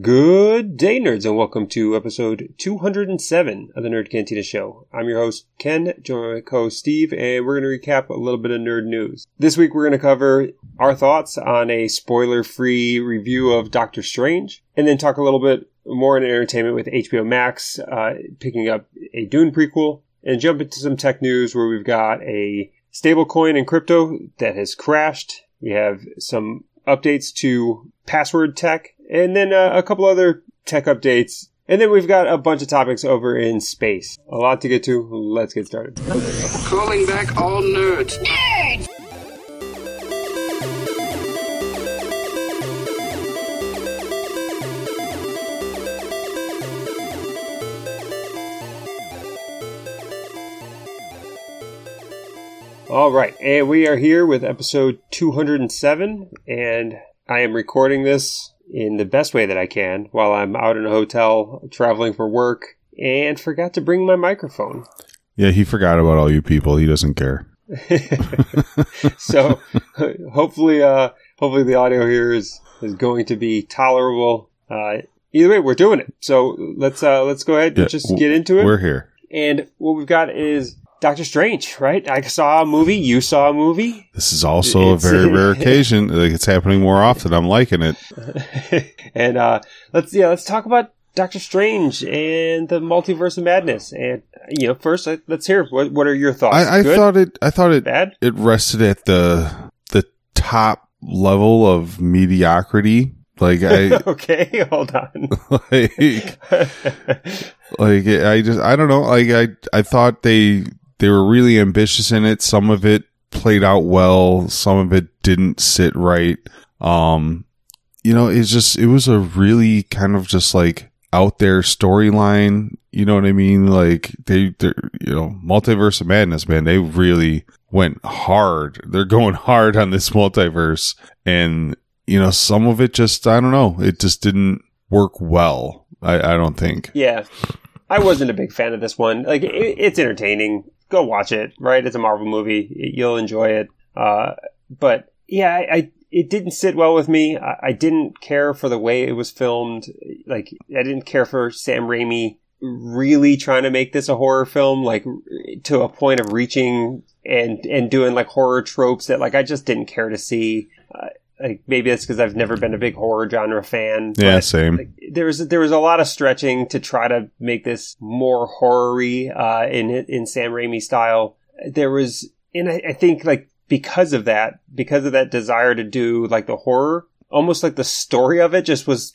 Good day, nerds, and welcome to episode 207 of the Nerd Cantina Show. I'm your host, Ken, joined my co-host Steve, and we're going to recap a little bit of nerd news. This week, we're going to cover our thoughts on a spoiler-free review of Doctor Strange, and then talk a little bit more in entertainment with HBO Max uh, picking up a Dune prequel, and jump into some tech news where we've got a stablecoin in crypto that has crashed. We have some updates to password tech and then uh, a couple other tech updates. And then we've got a bunch of topics over in space. A lot to get to. Let's get started. Calling back all nerds. All right, and we are here with episode 207, and I am recording this in the best way that I can while I'm out in a hotel traveling for work and forgot to bring my microphone. Yeah, he forgot about all you people. He doesn't care. so hopefully uh hopefully the audio here is is going to be tolerable. Uh either way we're doing it. So let's uh let's go ahead and Yeah, just get into it. We're here. And what we've got is Doctor Strange, right? I saw a movie, you saw a movie. This is also It's- a very rare occasion. Like it's happening more often. I'm liking it. and uh let's yeah, let's talk about Doctor Strange and the multiverse of madness. And you know, first let- let's hear what what are your thoughts? I, I thought it. I thought it. bad. It rested at the the top level of mediocrity. Like I okay, hold on. like like I just I don't know. Like I I thought they they were really ambitious in it. Some of it played out well. Some of it didn't sit right. Um, you know, it's just it was a really kind of just like out there storyline. You know what I mean? Like they, they, you know, multiverse of madness, man. They really went hard. They're going hard on this multiverse, and you know, some of it just I don't know. It just didn't work well. I, I don't think. Yeah, I wasn't a big fan of this one. Like, it, it's entertaining. Go watch it. Right, it's a Marvel movie. You'll enjoy it. Uh, but yeah, I, I it didn't sit well with me. I, I didn't care for the way it was filmed. Like, I didn't care for Sam Raimi really trying to make this a horror film, like to a point of reaching and and doing like horror tropes that like I just didn't care to see. Uh, like maybe that's because I've never been a big horror genre fan. Yeah, same. like, there was there was a lot of stretching to try to make this more horror-y uh, in in Sam Raimi style. There was, and I, I think like because of that, because of that desire to do like the horror, almost like the story of it just was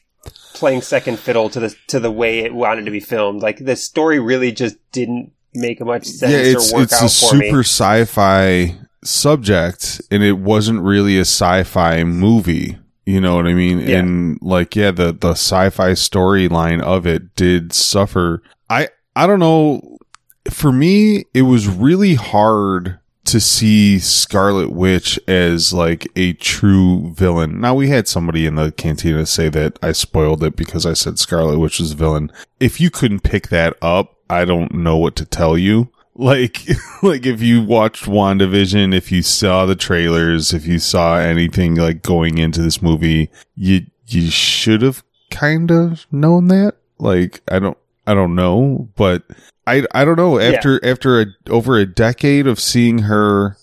playing second fiddle to the to the way it wanted to be filmed. Like the story really just didn't make much sense yeah, it's or work it's out a for me. super sci-fi subject, and it wasn't really a sci-fi movie. You know what I mean? Yeah. And like, yeah, the the sci-fi storyline of it did suffer. I I don't know. For me, it was really hard to see Scarlet Witch as like a true villain. Now we had somebody in the cantina say that I spoiled it because I said Scarlet Witch was a villain. If you couldn't pick that up, I don't know what to tell you. Like, like if you watched WandaVision, if you saw the trailers, if you saw anything like going into this movie, you, you should have kind of known that. Like, I don't, I don't know, but I, I don't know. After, after a, over a decade of seeing her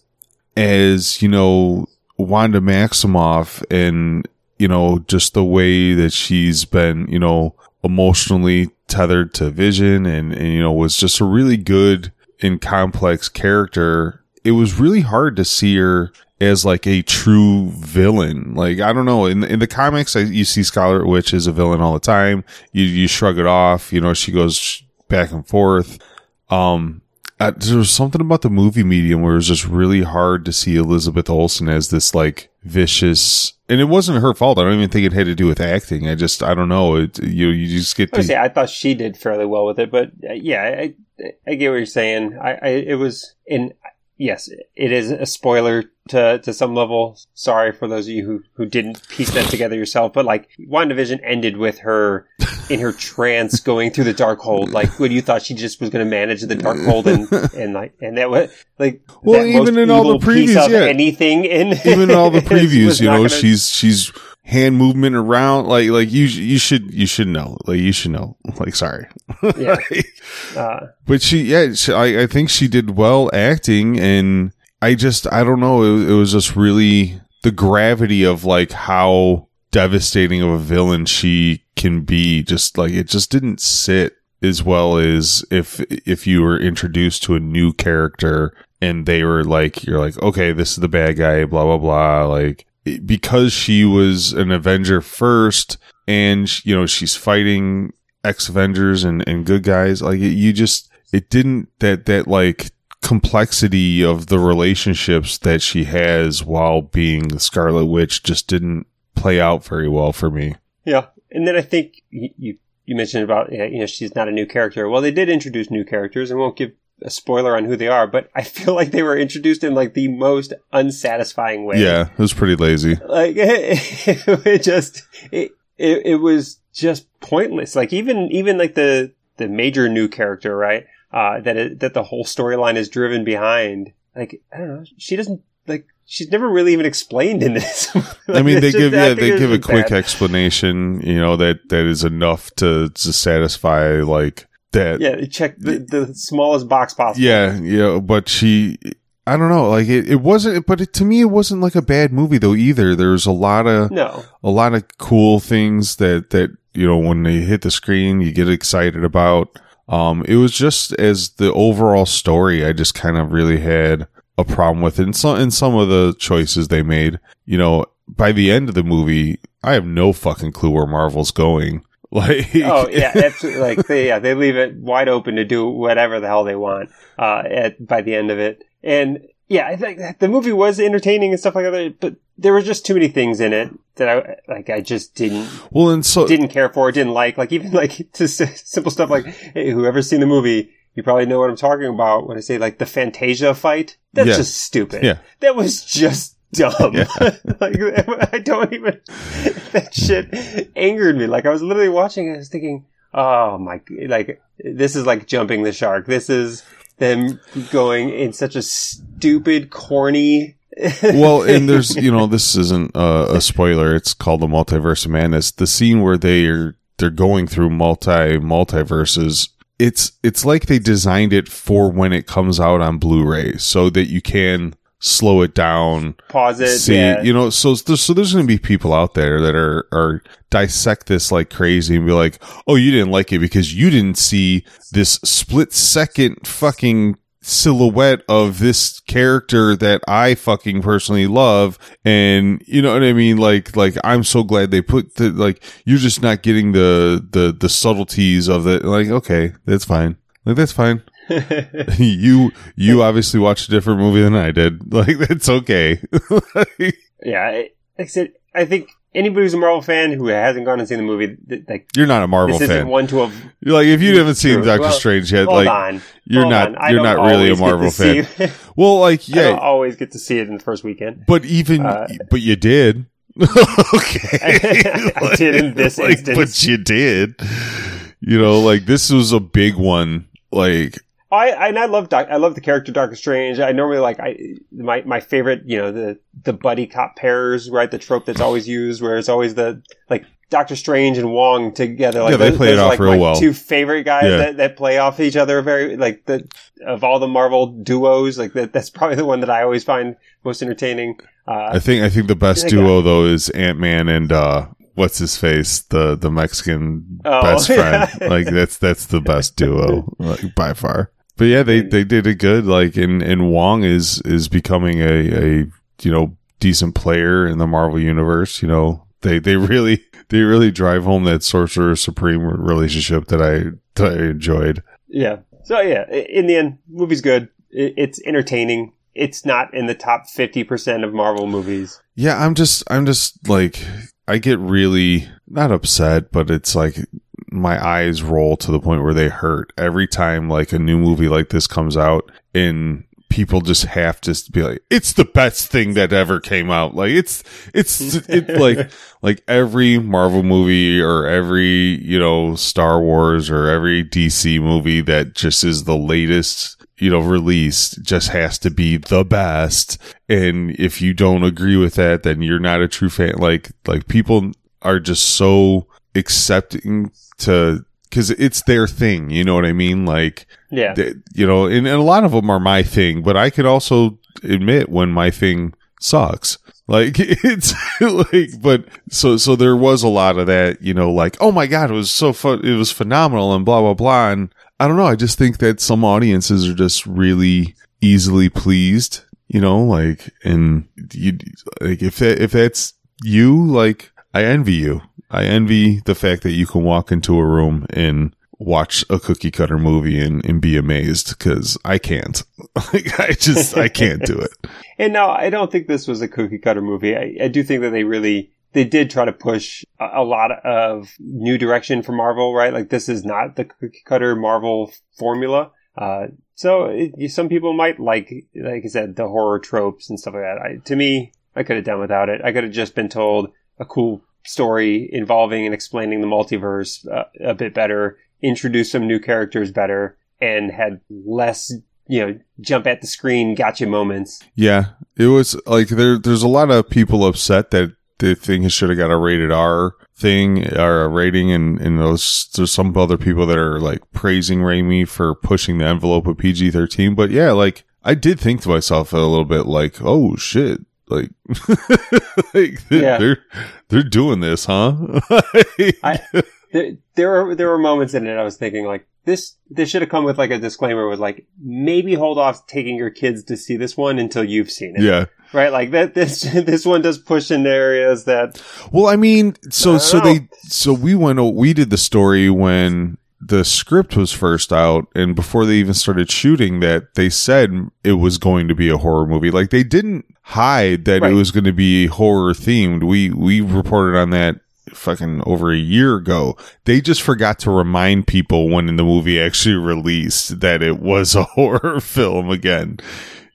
as, you know, Wanda Maximoff and, you know, just the way that she's been, you know, emotionally tethered to Vision and, and, you know, was just a really good and complex character. It was really hard to see her as like a true villain. Like, I don't know. In, in the comics, I, you see Scarlet Witch as a villain all the time. You, you shrug it off. You know, she goes back and forth. Um, uh, there was something about the movie medium where it was just really hard to see Elizabeth Olsen as this like vicious, and it wasn't her fault. I don't even think it had to do with acting. I just, I don't know. It, you, you just get I, would say I thought she did fairly well with it, but uh, yeah, I, I get what you're saying. I, I it was in yes, it is a spoiler to to some level. Sorry for those of you who who didn't piece that together yourself, but like WandaVision ended with her in her trance going through the Darkhold, like when you thought she just was going to manage the Darkhold and and like and that was like Well, even in all the previews, yeah. anything in even in all the previews, you know, gonna- she's she's hand movement around. Like, like you, you should, you should know. Like, you should know. Like, sorry. Yeah. Uh, but she, yeah, she, I, I think she did well acting, and I just, I don't know. It, it was just really the gravity of like how devastating of a villain she can be. Just like it just didn't sit as well as if if you were introduced to a new character and they were like you're like okay this is the bad guy blah blah blah like because she was an avenger first and you know she's fighting ex avengers and and good guys like you just it didn't that that like complexity of the relationships that she has while being the scarlet witch just didn't play out very well for me yeah, and then I think you you, you mentioned about you know she's not a new character. Well, they did introduce new characters, and won't give a spoiler on who they are, but I feel like they were introduced in like the most unsatisfying way. yeah it was pretty lazy like it, just it, it it was just pointless. Like even even like the the major new character, right? Uh, that it, that the whole storyline is driven behind. Like I don't know, she doesn't like she's never really even explained in this. I mean, they it's give yeah, they give a quick bad. explanation. You know that that is enough to to satisfy like that. Yeah, check the, the smallest box possible. yeah, yeah. But she, I don't know. Like it, it wasn't. But it, to me, it wasn't like a bad movie though either. There's a lot of No. a lot of cool things that that you know when they hit the screen, you get excited about. Um, it was just as the overall story, I just kind of really had a problem with it. And some in some of the choices they made. You know, by the end of the movie, I have no fucking clue where Marvel's going. Like, Oh yeah, absolutely. Like they, yeah, they leave it wide open to do whatever the hell they want. Uh, at by the end of it, and yeah, I think the movie was entertaining and stuff like that. But there were just too many things in it that I like. I just didn't well, and so didn't care for, didn't like. Like even like just simple stuff like, hey, whoever's seen the movie, you probably know what I'm talking about when I say like the Fantasia fight. That's Yeah. just stupid. Yeah. That was just dumb. Yeah. like I don't even that shit angered me. Like I was literally watching it, I was thinking, oh my like this is like jumping the shark. This is them going in such a stupid, corny well, and there's you know this isn't a, a spoiler. It's called the Multiverse of Madness. The scene where they are they're going through multi multiverses. It's it's like they designed it for when it comes out on Blu-ray, so that you can slow it down, pause it. see, yeah. you know. So there's, so there's going to be people out there that are are dissect this like crazy and be like, oh, you didn't like it because you didn't see this split second fucking silhouette of this character that I fucking personally love. And you know what I mean? Like, like I'm so glad they put the, like, you're just not getting the, the, the subtleties of it. Like, okay, that's fine. Like, that's fine. you, you obviously watched a different movie than I did. Like, that's okay. yeah. I- Like I said, I think anybody who's a Marvel fan who hasn't gone and seen the movie, th- like you're not a Marvel this isn't fan. one to have. You're like, if you haven't seen. Doctor Well, Strange yet, like, on. you're Hold not, on. You're don't really a always get to Marvel fan. Well, like, I yeah, always get to see it in the first weekend. but even, Uh, but you did. okay. I did in this Like, instance. But you did. You know, like this was a big one. Like, I, I and I love Doc, I love the character Doctor Strange. I normally like I my my favorite you know the the buddy cop pairs right the trope that's always used where it's always the like Doctor Strange and Wong together. Like Yeah, they those- play it those are, off like real well. Two favorite guys Yeah. that, that play off each other very like the of all the Marvel duos like that. That's probably the one that I always find most entertaining. I Uh, think, I think the best Yeah, duo though is Ant Man and, uh, what's his face? The, the Mexican Oh, best yeah. friend. like that's, that's the best duo like, by far. But yeah, they, they did it good. Like, and, and Wong is, is becoming a, a, you know, decent player in the Marvel universe. You know, they, they really, they really drive home that Sorcerer Supreme relationship that I, that I enjoyed. yeah. So yeah, in the end, movie's good. It's entertaining. It's not in the top fifty percent of Marvel movies. Yeah, I'm just, I'm just like, I get really not upset, but it's like my eyes roll to the point where they hurt every time like a new movie like this comes out and people just have to be like, it's the best thing that ever came out. Like it's, it's it, like, like every Marvel movie or every, you know, Star Wars or every DC movie that just is the latest you know, released just has to be the best. And if you don't agree with that, then you're not a true fan. Like, like people are just so accepting to, cause it's their thing. You know what I mean? Like, Yeah. th- you know, and, and a lot of them are my thing, but I could also admit when my thing sucks. Like it's like, but so, so there was a lot of that, you know, like, oh my God, it was so fun. It was phenomenal and blah, blah, blah. And I don't know. I just think that some audiences are just really easily pleased, you know, like, and you, like, if that, if that's you, like, I envy you. I envy the fact that you can walk into a room and watch a cookie cutter movie and, and be amazed because I can't. I just, I can't do it. And no, I don't think this was a cookie cutter movie. I, I do think that they really they did try to push a, a lot of new direction for Marvel, right? Like this is not the cookie cutter Marvel formula. Uh, so it, some people might like, like I said, the horror tropes and stuff like that. I, to me, I could have done without it. I could have just been told a cool story involving and explaining the multiverse uh, a bit better, introduce some new characters better, and had less, you know, jump at the screen gotcha moments. Yeah, it was like there. There's a lot of people upset that the thing should have got a rated R thing or a rating, and and those there's some other people that are like praising Raimi for pushing the envelope of PG-13. But yeah, like I did think to myself a little bit like, oh shit. Like, like Yeah. they're they're doing this, huh? I, there, there were there were moments in it I was thinking like this this should have come with like a disclaimer with like maybe hold off taking your kids to see this one until you've seen it. yeah. Right? Like that this this one does push into areas that Well, I mean, so I so know. they so we went we did the story when the script was first out and before they even started shooting that they said it was going to be a horror movie. Like they didn't hide that Right. it was going to be horror themed. We we reported on that fucking over a year ago. They just forgot to remind people when the movie actually released that it was a horror film again.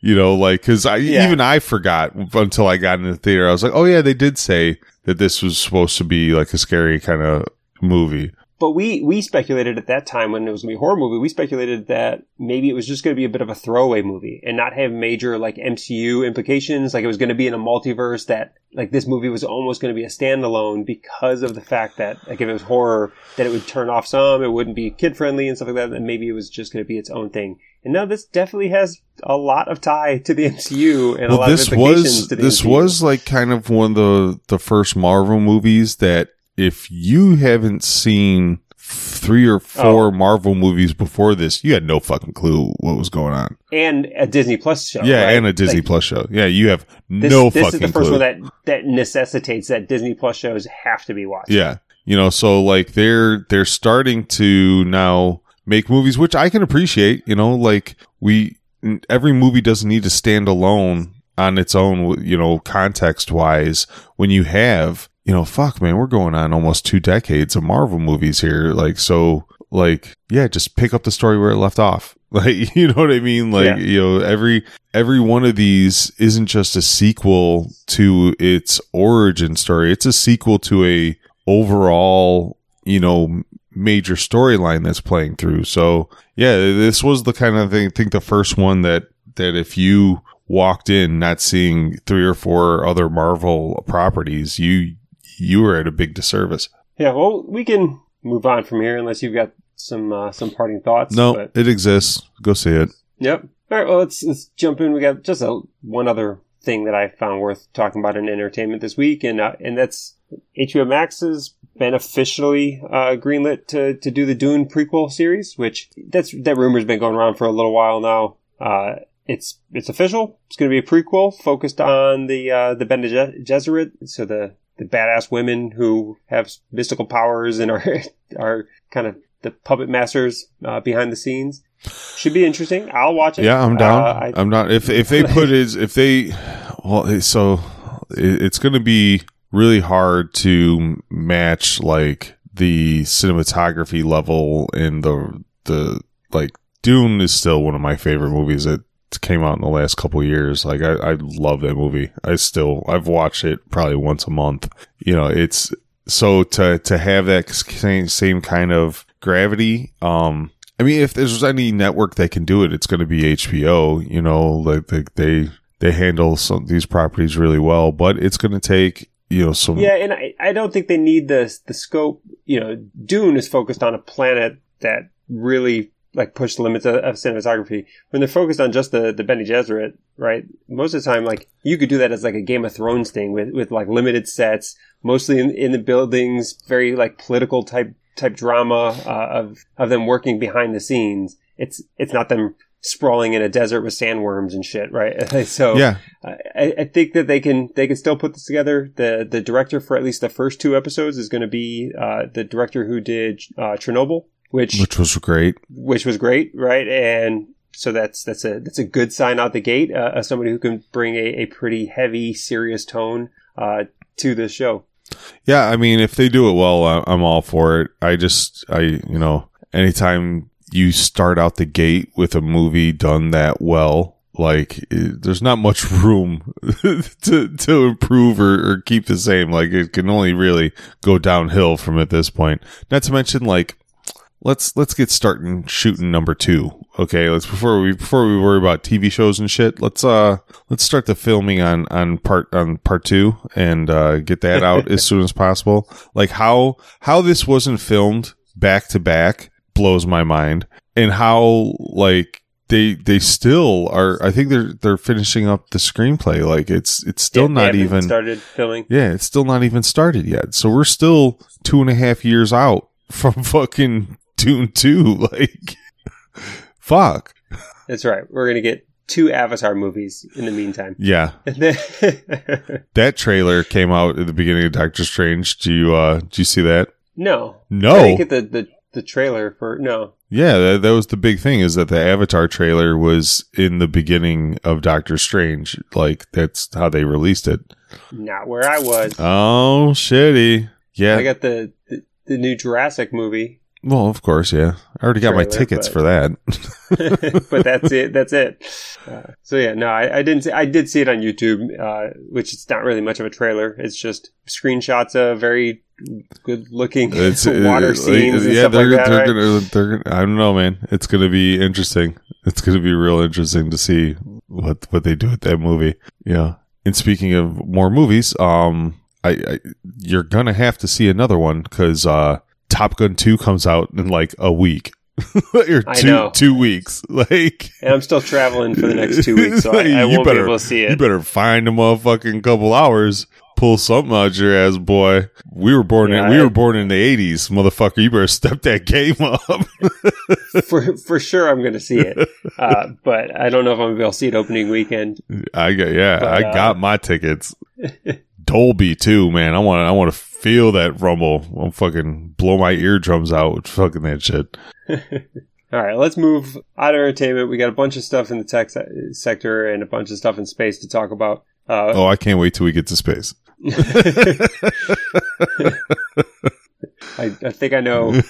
You know, like, cause I, Yeah. even I forgot until I got in the theater. I was like, oh yeah, they did say that this was supposed to be like a scary kind of movie. But we we speculated at that time when it was gonna be a horror movie, we speculated that maybe it was just gonna be a bit of a throwaway movie and not have major like MCU implications. Like it was gonna be in a multiverse that like this movie was almost gonna be a standalone because of the fact that like if it was horror, that it would turn off some, it wouldn't be kid friendly and stuff like that, and maybe it was just gonna be its own thing. And now this definitely has a lot of tie to the MCU and a lot this of implications was to the this MCU. was like kind of one of the the first Marvel movies that if you haven't seen three or oh. four Oh. Marvel movies before this, you had no fucking clue what was going on. and a Disney Plus show. yeah, right? and a Disney Like, Plus show. Yeah, you have This, no this fucking This is the first clue. one that that necessitates that Disney Plus shows have to be watched. Yeah. You know, so like they're they're starting to now make movies which I can appreciate, you know, like we every movie doesn't need to stand alone on its own, you know, context wise when you have, you know, fuck man, we're going on almost 2 decades of Marvel movies here, like so like yeah, just pick up the story where it left off. Like, you know what I mean? Like, Yeah. you know, every every one of these isn't just a sequel to its origin story. It's a sequel to a overall, you know, major storyline that's playing through. So, yeah, this was the kind of thing, I think the first one that that if you walked in not seeing three or four other Marvel properties, you you were at a big disservice. Yeah, well, we can move on from here unless you've got some uh, some parting thoughts. No, but- it exists. Go see it. Yep. All right. Well, let's let's jump in. We got just a, one other thing that I found worth talking about in entertainment this week, and uh, and that's HBO Max has been officially uh, greenlit to to do the Dune prequel series, which that's that rumor's been going around for a little while now. Uh, it's it's official. It's going to be a prequel focused on the uh, the Bene Gesserit, so the the badass women who have mystical powers and are are kind of the puppet masters uh, behind the scenes. Should be interesting. I'll watch it. Yeah, I'm down. Uh, I- I'm not. If if they put it, if they, well, so it, it's going to be really hard to match like the cinematography level and the the like. Dune is still one of my favorite movies that came out in the last couple years. Like I, I love that movie. I still I've watched it probably once a month. You know, it's so to to have that same same kind of gravity. Um, I mean, if there's any network that can do it, it's going to be HBO. You know, like they they, they handle some these properties really well, but it's going to take you know some. Yeah, and I, I don't think they need the the scope. You know, Dune is focused on a planet that really like push the limits of, of cinematography. When they're focused on just the the Bene Gesserit, right? Most of the time, like you could do that as like a Game of Thrones thing with with like limited sets, mostly in, in the buildings, very like political type type drama uh, of of them working behind the scenes. It's it's not them sprawling in a desert with sandworms and shit, right? so Yeah, I, I think that they can they can still put this together. The the director for at least the first two episodes is going to be uh, the director who did uh, Chernobyl, which which was great. which was great, right? And so that's that's a that's a good sign out the gate. Uh, somebody who can bring a, a pretty heavy, serious tone uh, to this show. Yeah, I mean, if they do it well, I'm all for it. I just, I, you know, anytime you start out the gate with a movie done that well, like there's not much room to to improve or, or keep the same. Like it can only really go downhill from at this point. Not to mention, like let's let's get starting shooting number two. Okay, let's before we before we worry about TV shows and shit. Let's uh let's start the filming on on part on part two and uh, get that out as soon as possible. Like how how this wasn't filmed back to back blows my mind, and how like they they still are. I think they're they're finishing up the screenplay. Like it's it's still Yeah, not even started filming. yeah, it's still not even started yet. So we're still two and a half years out from fucking Dune 2. Like, fuck. That's right. We're gonna get two Avatar movies in the meantime. Yeah. Then- That trailer came out at the beginning of Doctor Strange. Do you, uh, do you see that? no, I No. didn't get the, the the trailer for no. Yeah, that, that was the big thing is that the Avatar trailer was in the beginning of Doctor Strange. Like, that's how they released it. Not where I was. Oh, shitty. Yeah. I got the, the the new Jurassic movie, well, of course, yeah. I already got my tickets but- for that. but that's it. That's it. Uh, so yeah, no, I, I didn't. See, I did see it on YouTube, uh, which it's not really much of a trailer. It's just screenshots of very good-looking It's water uh, scenes and yeah, stuff they're like that. they're right? gonna they're gonna. I don't know, man. It's gonna be interesting. It's gonna be real interesting to see what what they do with that movie. Yeah. And speaking of more movies, um, I, I you're gonna have to see another one because uh, Top Gun Two comes out in like a week. or I two know. two weeks. Like and I'm still traveling for the next two weeks, so I, I won't better- be able to see it. you better find a motherfucking couple hours. Pull something out your ass, boy. We were born Yeah, in we were born in the eighties, motherfucker. You better step that game up. for for sure, I'm going to see it, uh, but I don't know if I'm going to be able to see it opening weekend. I got yeah, But, I uh, got my tickets. Dolby too, man. I want I want to feel that rumble. I'll fucking blow my eardrums out with fucking that shit. All right, let's move out of entertainment. We got a bunch of stuff in the tech se- sector and a bunch of stuff in space to talk about. Uh, Oh, I can't wait till we get to space. I, I think I know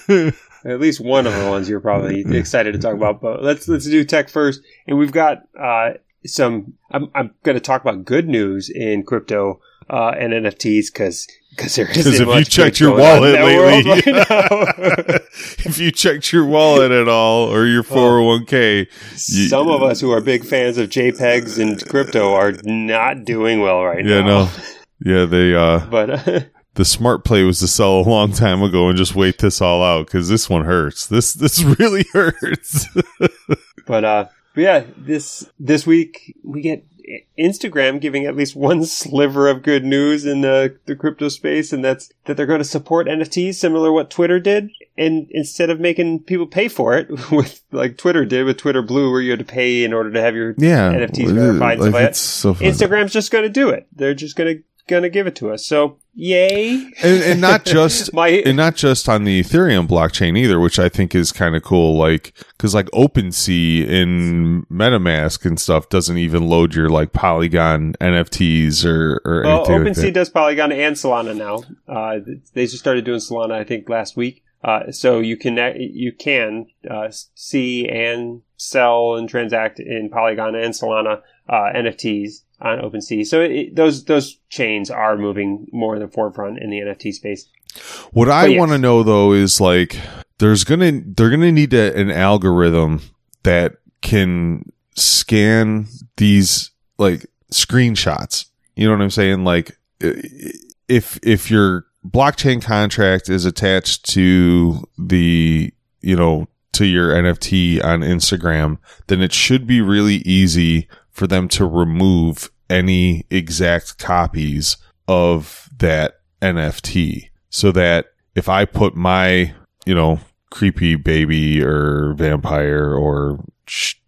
at least one of the ones you're probably excited to talk about. But let's let's do tech first, and we've got uh, some. I'm I'm going to talk about good news in crypto uh, and NFTs because because there Because isn't if you checked your wallet in that world lately, right if you checked your wallet at all or your four hundred one k, Some of us who are big fans of JPEGs and crypto are not doing well right yeah, now. no, yeah, they uh, But the smart play was to sell a long time ago and just wait this all out because this one hurts. This this really hurts. but uh but yeah, this this week we get Instagram giving at least one sliver of good news in the, the crypto space, and that's that they're going to support NFTs, similar to what Twitter did, and instead of making people pay for it, with like Twitter did with Twitter Blue, where you had to pay in order to have your yeah, NFTs verified like so. Instagram's just going to do it. They're just going to going to give it to us. So yay! and, and not just My and not just on the Ethereum blockchain either, which I think is kind of cool. Like because like OpenSea in MetaMask and stuff doesn't even load your like Polygon NFTs or or Well, anything like OpenSea that. does Polygon and Solana now. Uh, they just started doing Solana, I think, last week. Uh, so you can you can uh, see and sell and transact in Polygon and Solana uh, NFTs on OpenSea. So it, those those chains are moving more in the forefront in the NFT space. What I But yes. want to know though is like there's gonna they're gonna need a, an algorithm that can scan these like screenshots. You know what I'm saying? Like if if your blockchain contract is attached to the you know to your NFT on Instagram, then it should be really easy for them to remove any exact copies of that NFT so that if I put my, you know, creepy baby or vampire or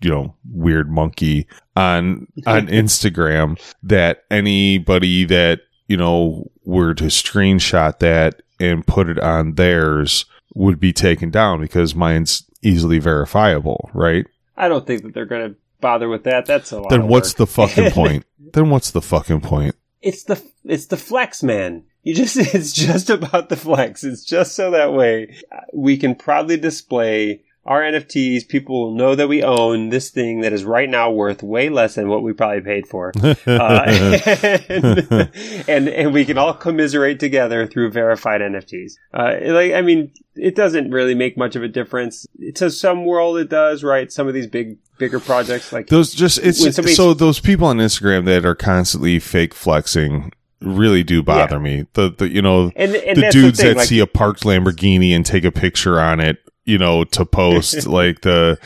you know weird monkey on on Instagram that anybody that you know were to screenshot that and put it on theirs would be taken down because mine's easily verifiable, right? I don't think that they're going to bother with that. That's a lot. Then what's work. the fucking point? then what's the fucking point? It's the it's the flex, man. You just it's just about the flex. It's just so that way we can proudly display our NFTs. People will know that we own this thing that is right now worth way less than what we probably paid for, uh, and, and, and we can all commiserate together through verified NFTs. Uh, like I mean, it doesn't really make much of a difference. To some world, it does, right? Some of these big bigger projects like those just it's so those people on Instagram that are constantly fake flexing really do bother yeah. me. The the you know and, and the dudes the that like, see a parked Lamborghini and take a picture on it, you know, to post like the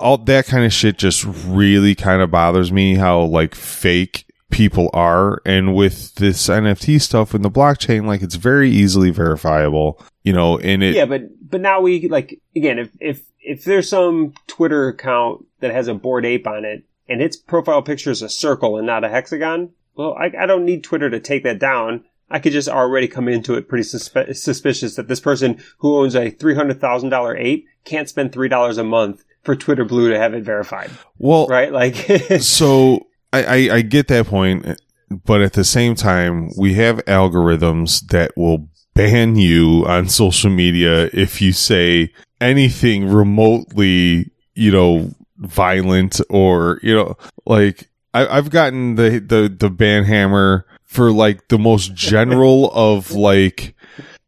all that kind of shit just really kind of bothers me how like fake people are and with this NFT stuff in the blockchain like it's very easily verifiable, you know, and it Yeah, but but now we like again if if if there's some Twitter account that has a bored ape on it and its profile picture is a circle and not a hexagon, well, I, I don't need Twitter to take that down. I could just already come into it pretty suspe- suspicious that this person who owns a $300,000 ape can't spend $3 a month for Twitter Blue to have it verified. Well, right? Like, so I, I, I get that point, but at the same time, we have algorithms that will ban you on social media if you say anything remotely, you know, violent or, you know, like I, have gotten the, the, the ban hammer for like the most general of like,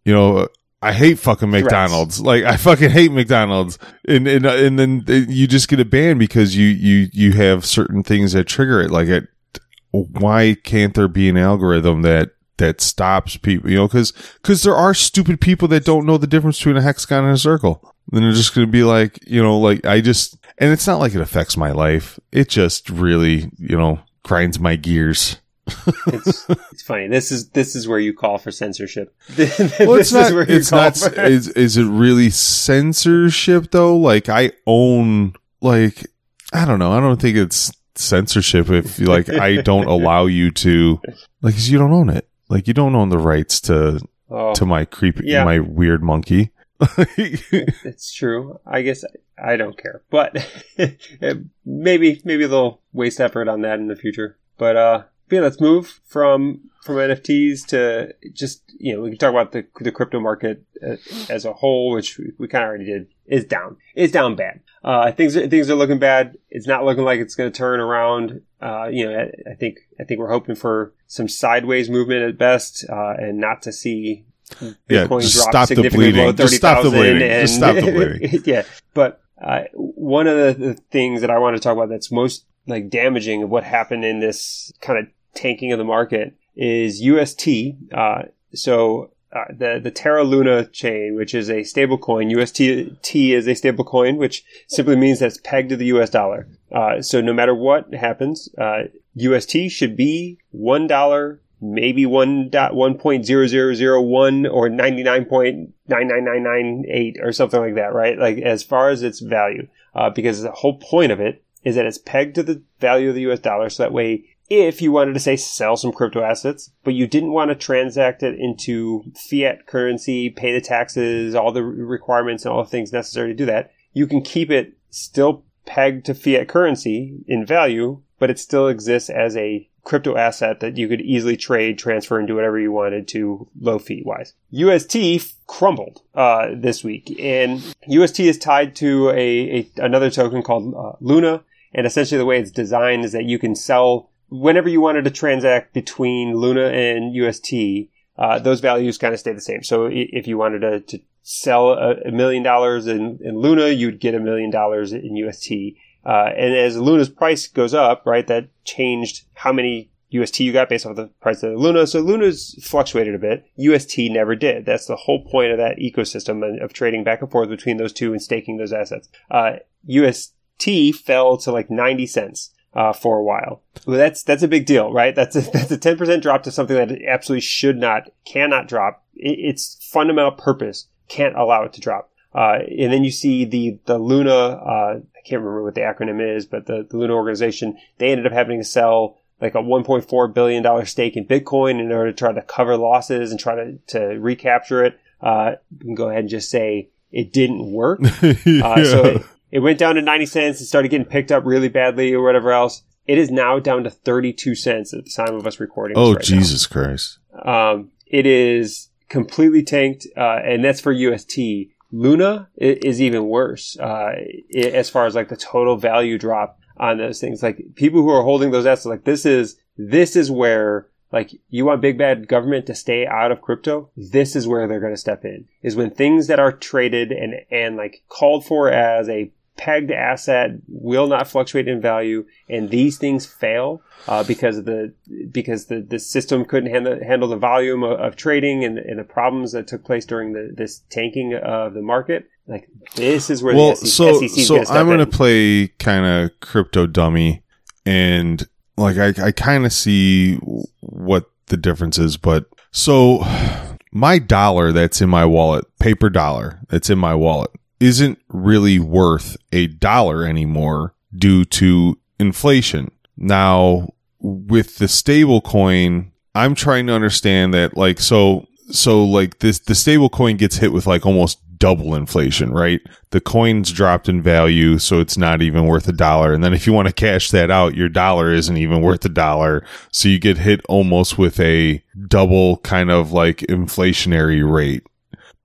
you know, I hate fucking McDonald's. Threats. Like I fucking hate McDonald's, and and uh, and then you just get a ban because you you you have certain things that trigger it. Like it, why can't there be an algorithm that that stops people? You know, because because there are stupid people that don't know the difference between a hexagon and a circle. Then they're just going to be like, you know, like I just, and it's not like it affects my life. It just really, you know, grinds my gears. it's, it's funny. This is this is where you call for censorship. well, it's not. it's not. For- is is it really censorship though? Like I own. Like I don't know. I don't think it's censorship if like I don't allow you to. Like you don't own it. Like you don't own the rights to oh, to my creepy yeah. my weird monkey. it's true. I guess I, don't care, but maybe maybe they'll waste effort on that in the future. But uh, yeah, let's move from from NFTs to just you know we can talk about the the crypto market uh, as a whole, which we, we kind of already did. Is down. Is down bad. Uh, things are, things are looking bad. It's not looking like it's going to turn around. Uh, you know, I, I, think I think we're hoping for some sideways movement at best, uh, and not to see yeah, just stop the bleeding. Just stop the bleeding. And, just stop the bleeding. yeah, but uh, one of the, the, things that I want to talk about that's most like damaging of what happened in this kind of tanking of the market is UST. Uh, so uh, the the Terra Luna chain, which is a stable coin, UST is a stable coin, which simply means that it's pegged to the US dollar. Uh, so no matter what happens, UST uh, should be one dollar maybe one dot one point zero zero zero one or ninety nine point nine nine nine nine eight or something like that, right? Like as far as its value, uh, because the whole point of it is that it's pegged to the value of the U.S. dollar, so that way, if you wanted to say sell some crypto assets, but you didn't want to transact it into fiat currency, pay the taxes, all the requirements, and all the things necessary to do that, you can keep it still pegged to fiat currency in value, but it still exists as a crypto asset that you could easily trade, transfer, and do whatever you wanted to low fee wise. UST crumbled uh, this week, and UST is tied to a, a another token called uh, Luna. And essentially, the way it's designed is that you can sell whenever you wanted to transact between Luna and UST. Uh, those values kind of stay the same. So if you wanted to, to sell a, million dollars in, in Luna, you'd get a million dollars in UST. Uh, and as Luna's price goes up, right, that changed how many UST you got based off the price of Luna. So Luna's fluctuated a bit. UST never did. That's the whole point of that ecosystem of trading back and forth between those two and staking those assets. Uh, UST fell to like 90 cents. Uh, for a while, well, that's that's a big deal, right? That's a, that's a ten percent drop to something that absolutely should not, cannot drop. It, its fundamental purpose can't allow it to drop. Uh, and then you see the the Luna, uh, I can't remember what the acronym is, but the, the Luna organization, they ended up having to sell like a 1.4 billion dollar stake in Bitcoin in order to try to cover losses and try to, to recapture it. Uh, you can go ahead and just say it didn't work. yeah. Uh, so it, it went down to 90 cents. It started getting picked up really badly or whatever else. It is now down to 32 cents at the time of us recording. oh, this right Jesus Christ. Um, it is completely tanked, uh, and that's for UST. Luna is even worse uh, as far as like the total value drop on those things. Like people who are holding those assets, like this is this is where like you want big bad government to stay out of crypto. This is where they're going to step in. Is when things that are traded and and like called for as a pegged asset will not fluctuate in value, and these things fail uh, because of the because the, the system couldn't handle, handle the volume of, of trading and, and the problems that took place during the, this tanking of the market. Like this is where well, the SEC, so SEC is so going to I'm play kind of crypto dummy, and like I I kind of see what the difference is, but so my dollar that's in my wallet, paper dollar that's in my wallet, isn't really worth a dollar anymore due to inflation. Now with the stable coin, I'm trying to understand that like so so like this the stable coin gets hit with like almost double inflation, right? The coin's dropped in value, so it's not even worth a dollar. And then if you want to cash that out, your dollar isn't even worth a dollar. So you get hit almost with a double kind of like inflationary rate.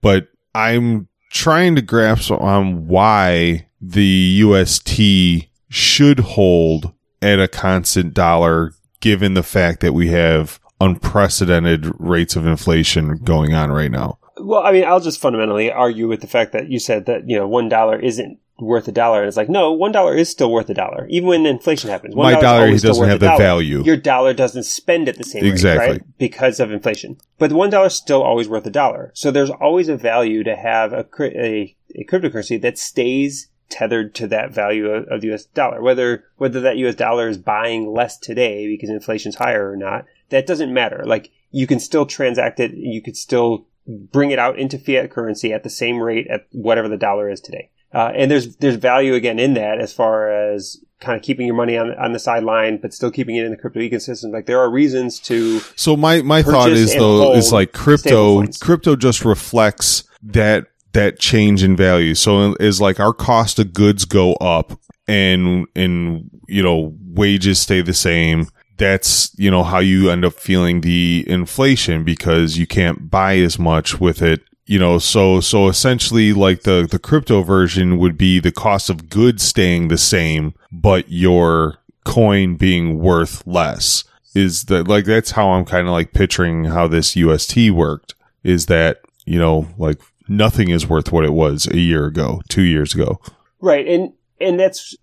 But I'm trying to grasp on why the UST should hold at a constant dollar given the fact that we have unprecedented rates of inflation going on right now. Well, I mean, I'll just fundamentally argue with the fact that you said that you know one dollar isn't worth a dollar, and it's like no, one dollar is still worth a dollar, even when inflation happens. One My dollar doesn't have the dollar. value. Your dollar doesn't spend at the same Exactly. rate, right? Because of inflation. But the one dollar is still always worth a dollar. So there's always a value to have a a, a cryptocurrency that stays tethered to that value of, of the U.S. dollar. Whether whether that U.S. dollar is buying less today because inflation's higher or not, that doesn't matter. Like you can still transact it. You could still bring it out into fiat currency at the same rate at whatever the dollar is today. Uh, and there's there's value again in that as far as kind of keeping your money on on the sideline, but still keeping it in the crypto ecosystem. Like there are reasons to So my my thought is though is like crypto crypto just reflects that that change in value. So is like our cost of goods go up and and you know wages stay the same. That's you know how you end up feeling the inflation because you can't buy as much with it. You know, so so essentially like the the crypto version would be the cost of goods staying the same, but your coin being worth less is that like that's how I'm kind of like picturing how this UST worked is that you know like nothing is worth what it was a year ago, two years ago. right and and that's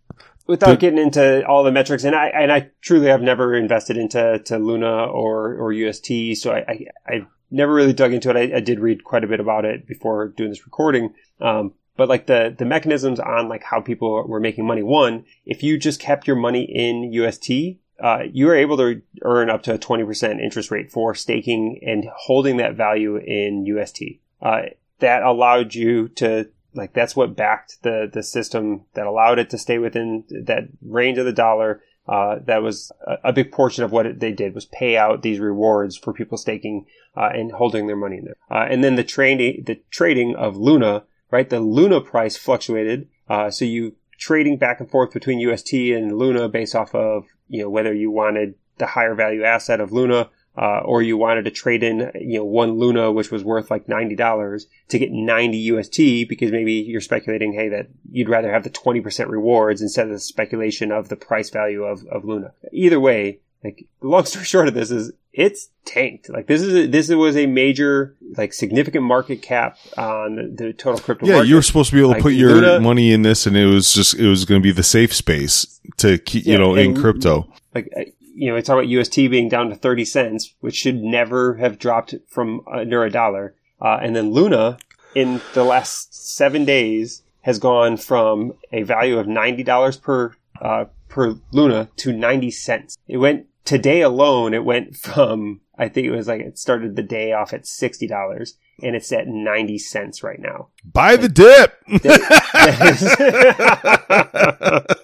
without The- getting into all the metrics. And I and I truly have never invested into to Luna or or UST, so I I, I never really dug into it. I, I did read quite a bit about it before doing this recording. Um, but like the the mechanisms on like how people were making money. One, if you just kept your money in UST, uh, you were able to earn up to a 20% interest rate for staking and holding that value in UST. Uh, that allowed you to, like, that's what backed the, the system that allowed it to stay within that range of the dollar. Uh, that was a, big portion of what they did was pay out these rewards for people staking uh, and holding their money in there. Uh, and then the trading, the trading of Luna, right? The Luna price fluctuated. Uh, so you trading back and forth between UST and Luna based off of you know whether you wanted the higher value asset of Luna uh, or you wanted to trade in you know one Luna which was worth like ninety dollars to get ninety UST because maybe you're speculating hey that you'd rather have the twenty percent rewards instead of the speculation of the price value of, of Luna. Either way. Like the long story short of this is it's tanked. Like this is a, this was a major like significant market cap on the, total crypto. Yeah, market. you were supposed to be able to Like put your Luna- money in this, and it was just it was going to be the safe space to keep you know in crypto. like you know, we talk about UST being down to 30 cents, which should never have dropped from under a dollar. Uh, and then Luna in the last seven days has gone from a value of $90 per, uh, per Luna to 90 cents. It went today alone. It went from, I think it was like it started the day off at $60 and it's at 90 cents right now. Buy the dip.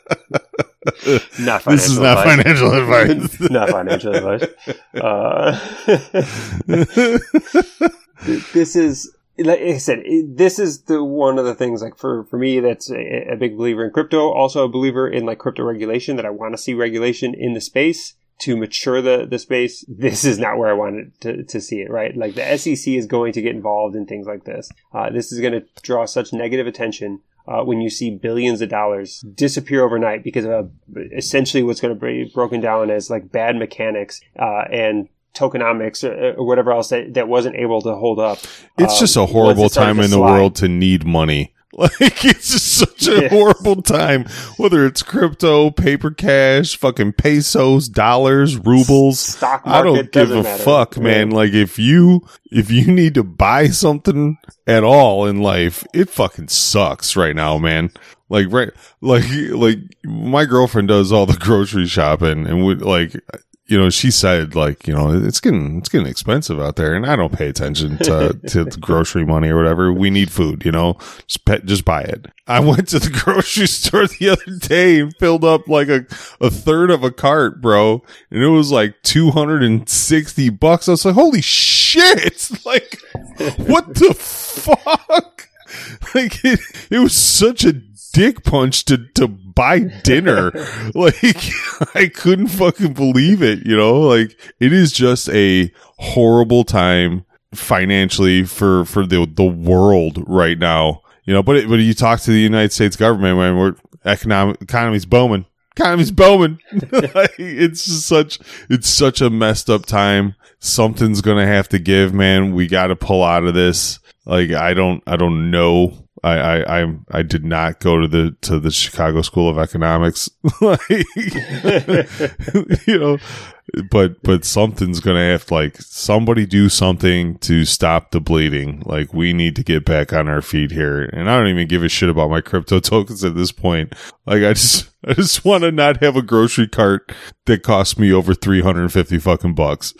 not financial this is not advice. financial advice. not financial advice. Uh, this is, like I said, this is the one of the things. Like for for me, that's a, a big believer in crypto. Also, a believer in like crypto regulation. That I want to see regulation in the space to mature the the space. This is not where I wanted to to see it. Right, like the SEC is going to get involved in things like this. Uh, this is going to draw such negative attention uh, when you see billions of dollars disappear overnight because of essentially what's going to be broken down as like bad mechanics uh, and tokenomics or, or whatever else that, that wasn't able to hold up. It's um, just a horrible time in the world to need money. Like it's just such a Yes. horrible time. Whether it's crypto, paper cash, fucking pesos, dollars, rubles. Stock market, I don't give a matter. fuck, man. Like if you if you need to buy something at all in life, it fucking sucks right now, man. Like right, like like my girlfriend does all the grocery shopping, and would like you know she said like you know it's getting it's getting expensive out there, and I don't pay attention to to the grocery money or whatever. We need food, you know. Just just buy it. I went to the grocery store the other day and filled up like a a third of a cart, bro, and it was like two hundred and sixty bucks. I was like, holy shit! Like, what the fuck? Like it, it was such a dick punch to to buy dinner. like I couldn't fucking believe it, you know? Like it is just a horrible time financially for for the the world right now. You know, but it, but you talk to the United States government when we're economic economy's booming. Economy's booming. Like, it's just such it's such a messed up time. Something's gonna have to give, man. We got to pull out of this. Like I don't I don't know. I I I, I did not go to the to the Chicago School of Economics. like, you know, but but something's gonna have to like somebody do something to stop the bleeding. Like we need to get back on our feet here. And I don't even give a shit about my crypto tokens at this point. Like I just I just want to not have a grocery cart that costs me over three hundred and fifty fucking bucks.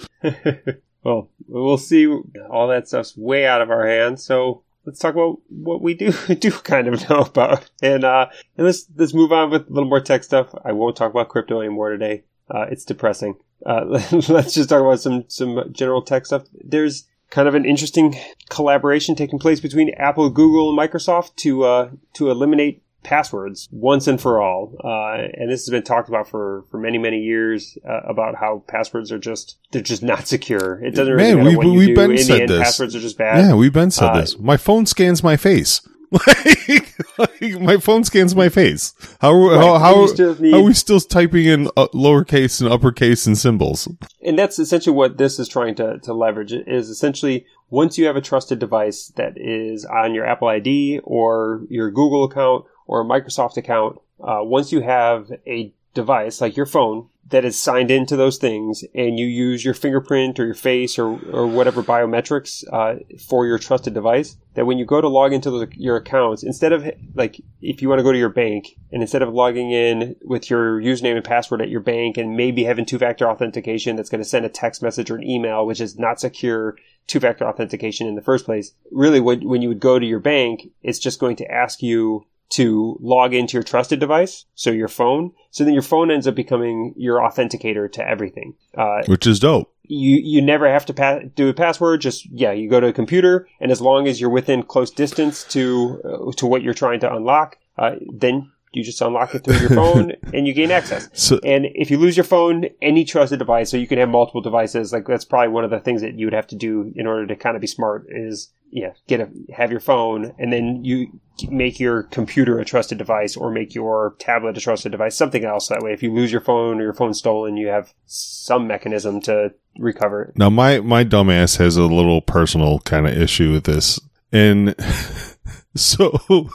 Well, we'll see. All that stuff's way out of our hands. So let's talk about what we do do kind of know about, and uh, and let's let's move on with a little more tech stuff. I won't talk about crypto anymore today. Uh, it's depressing. Uh, let's just talk about some some general tech stuff. There's kind of an interesting collaboration taking place between Apple, Google, and Microsoft to uh, to eliminate passwords once and for all. Uh, and this has been talked about for, for many, many years uh, about how passwords are just, they're just not secure. It doesn't really Man, matter we- what you we've do. been In the said end, this. passwords are just bad. Yeah, we've been said Uh, this. My phone scans my face. Like, like, my phone scans my face. How how how, need- how are we still typing in uh, lowercase and uppercase and symbols? and that's essentially what this is trying to, to leverage Is essentially once you have a trusted device that is on your apple id or your google account or a microsoft account uh, once you have a device like your phone that is signed into those things and you use your fingerprint or your face or, or whatever biometrics uh, for your trusted device that when you go to log into those, your accounts instead of like if you want to go to your bank and instead of logging in with your username and password at your bank and maybe having two-factor authentication that's going to send a text message or an email which is not secure two-factor authentication in the first place really when, when you would go to your bank it's just going to ask you to log into your trusted device, so your phone. So then your phone ends up becoming your authenticator to everything. Uh, Which is dope. you you never have to pa- do a password. Just yeah, you go to a computer, and as long as you're within close distance to uh, to what you're trying to unlock, uh, then you just unlock it through your phone and you gain access. So And if you lose your phone, any trusted device, so you can have multiple devices. Like that's probably one of the things that you would have to do in order to kind of be smart. Is yeah, get a have your phone, and then you make your computer a trusted device, or make your tablet a trusted device, something else. That way, if you lose your phone or your phone's stolen, you have some mechanism to recover it. Now my my dumbass has a little personal kind of issue with this, and so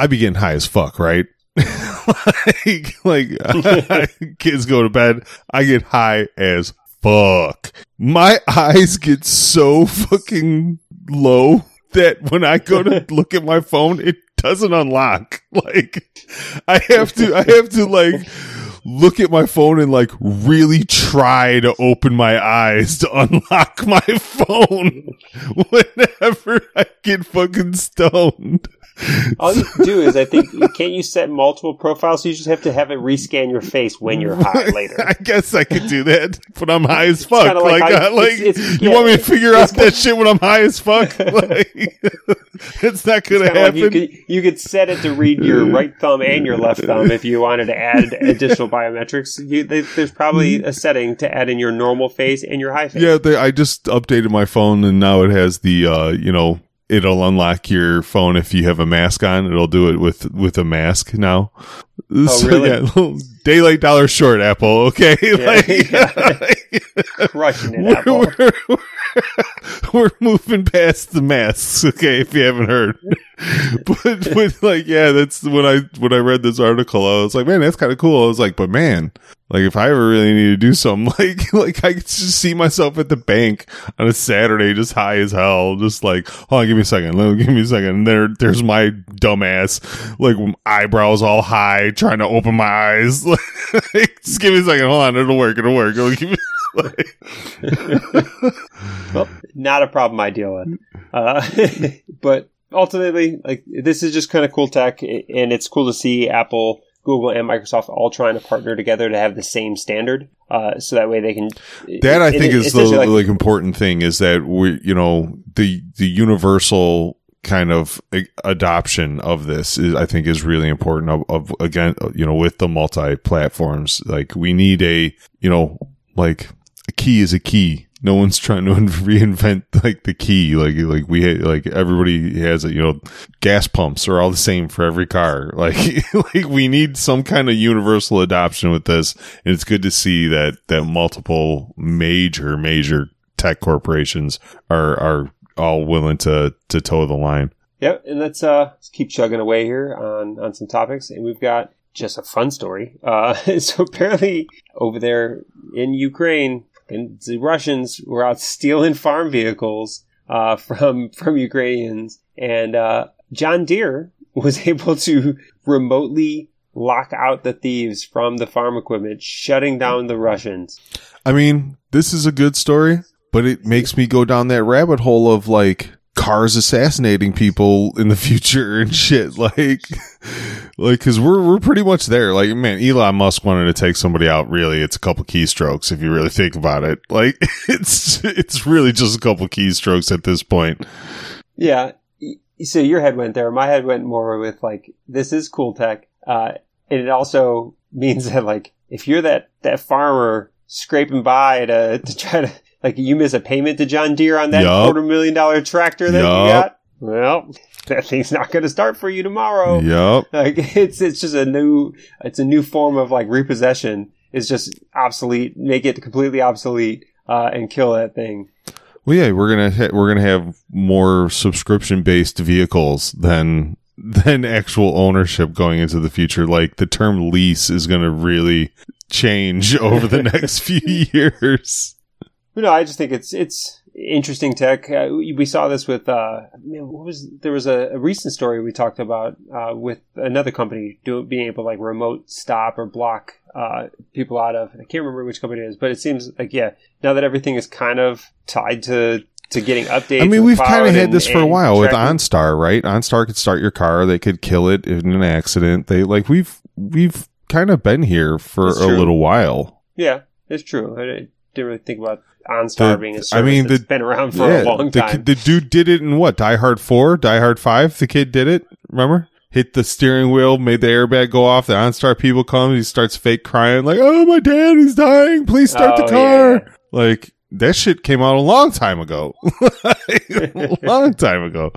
I be getting high as fuck, right? like like kids go to bed, I get high as fuck. My eyes get so fucking low that when I go to look at my phone, it doesn't unlock. Like I have to, I have to like look at my phone and like really try to open my eyes to unlock my phone whenever I get fucking stoned. All you do is, I think, can't you set multiple profiles? You just have to have it rescan your face when you're high later. I guess I could do that, but I'm high as fuck. Like, like how- uh, like it's- it's- you yeah, want me to figure out that shit when I'm high as fuck? Like, it's not gonna Kinda like happen. you could you could set it to read your right thumb and your left thumb if you wanted to add additional biometrics. You, they, there's probably a setting to add in your normal face and your high face. Yeah, they, I just updated my phone and now it has the, uh, you know, it'll unlock your phone if you have a mask on. It'll do it with, with a mask now. Oh, really? daylight dollar short, Apple. Okay. Like, crushing it, we're, Apple. we're, we're, we're moving past the masks. Okay. If you haven't heard, but, like, yeah, that's when I, when I read this article, I was like, man, that's kind of cool. I was like, but man, like if I ever really need to do something, like like I could just see myself at the bank on a Saturday, just high as hell, just like, hold on, give me a second, let me, give me a second. And there, there's my dumbass, like eyebrows all high, trying to open my eyes. Like, just give me a second, hold on, it'll work, it'll work. It'll like, well, not a problem I deal with. Uh, but ultimately, like this is just kind of cool tech, and it's cool to see Apple, Google, and Microsoft all trying to partner together to have the same standard, uh, so that way they can. that I think it- is the like- like important thing is that we, you know, the the universal kind of adoption of this is I think is really important of, of again you know with the multi platforms like we need a you know like a key is a key. No one's trying to reinvent like the key. Like like we like everybody has it you know gas pumps are all the same for every car. Like like we need some kind of universal adoption with this. And it's good to see that that multiple major major tech corporations are are all willing to to toe the line. Yep, and let's uh let's keep chugging away here on on some topics, and we've got just a fun story. Uh, so apparently over there in Ukraine, and the Russians were out stealing farm vehicles uh, from from Ukrainians, and uh, John Deere was able to remotely lock out the thieves from the farm equipment, shutting down the Russians. I mean, this is a good story, but it makes me go down that rabbit hole of like cars assassinating people in the future and shit. Like, like, cause we're, we're pretty much there. Like, man, Elon Musk wanted to take somebody out. Really, it's a couple keystrokes if you really think about it. Like, it's, it's really just a couple keystrokes at this point. Yeah. So your head went there. My head went more with like, this is cool tech. Uh, and it also means that like, if you're that, that farmer scraping by to, to try to, like, you miss a payment to John Deere on that Yup. quarter million dollar tractor that you got, well, that thing's not going to start for you tomorrow. Yep. Like, it's, it's just a new, it's a new form of like repossession. It's just obsolete, make it completely obsolete, uh, and kill that thing. Well, yeah, we're gonna ha- we're gonna have more subscription based vehicles than than actual ownership going into the future. Like the term lease is gonna really change over the next few years. But no, I just think it's it's interesting tech. Uh, we saw this with uh, what was there was a, a recent story we talked about uh, with another company do, being able to like remote stop or block uh, people out of. I can't remember which company it is, but it seems like yeah, now that everything is kind of tied to to getting updates. I mean, we've kind of had this for a while with. OnStar, right? OnStar could start your car; they could kill it in an accident. They like we've we've kind of been here for That's a true. little while. Yeah, it's true. I didn't really think about OnStar The- being a I service mean, that's the- been around for Yeah, a long the, time. the dude did it in what? Die Hard Four, Die Hard Five. The kid did it. Remember? hit the steering wheel, made the airbag go off. The OnStar people come. He starts fake crying, like, "Oh, my dad is dying! Please start Oh, the car!" yeah. Like that shit came out a long time ago. a long time ago.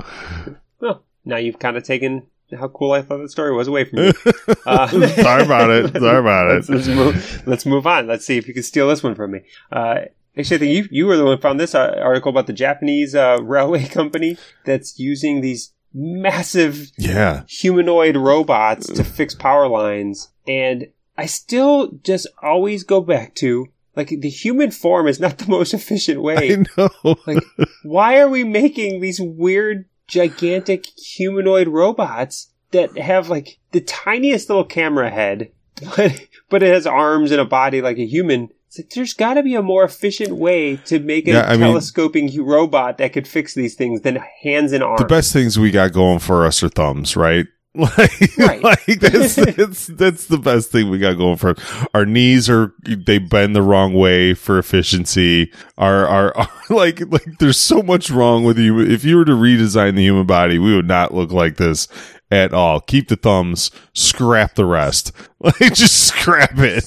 Well, now you've kind of taken how cool I thought the story was away from you. Uh, Sorry about it. Sorry about let's, it. let's move, let's move on. Let's see if you can steal this one from me. Uh, actually, I think you you were the one who found this uh, article about the Japanese uh, railway company that's using these massive Yeah. humanoid robots to fix power lines. And I still just always go back to like the human form is not the most efficient way. I know. Like, why are we making these weird, gigantic humanoid robots that have like the tiniest little camera head, but but it has arms and a body like a human? Like there's got to be a more efficient way to make a Yeah, mean- telescoping hu- robot that could fix these things than hands and arms. the best things we got going for us are thumbs, right? Like, Right. like that's, that's that's the best thing we got going for us. Our knees are they bend the wrong way for efficiency. Our our, our like like there's so much wrong with you. If you were to redesign the human body, we would not look like this at all. Keep the thumbs, scrap the rest. Like just scrap it.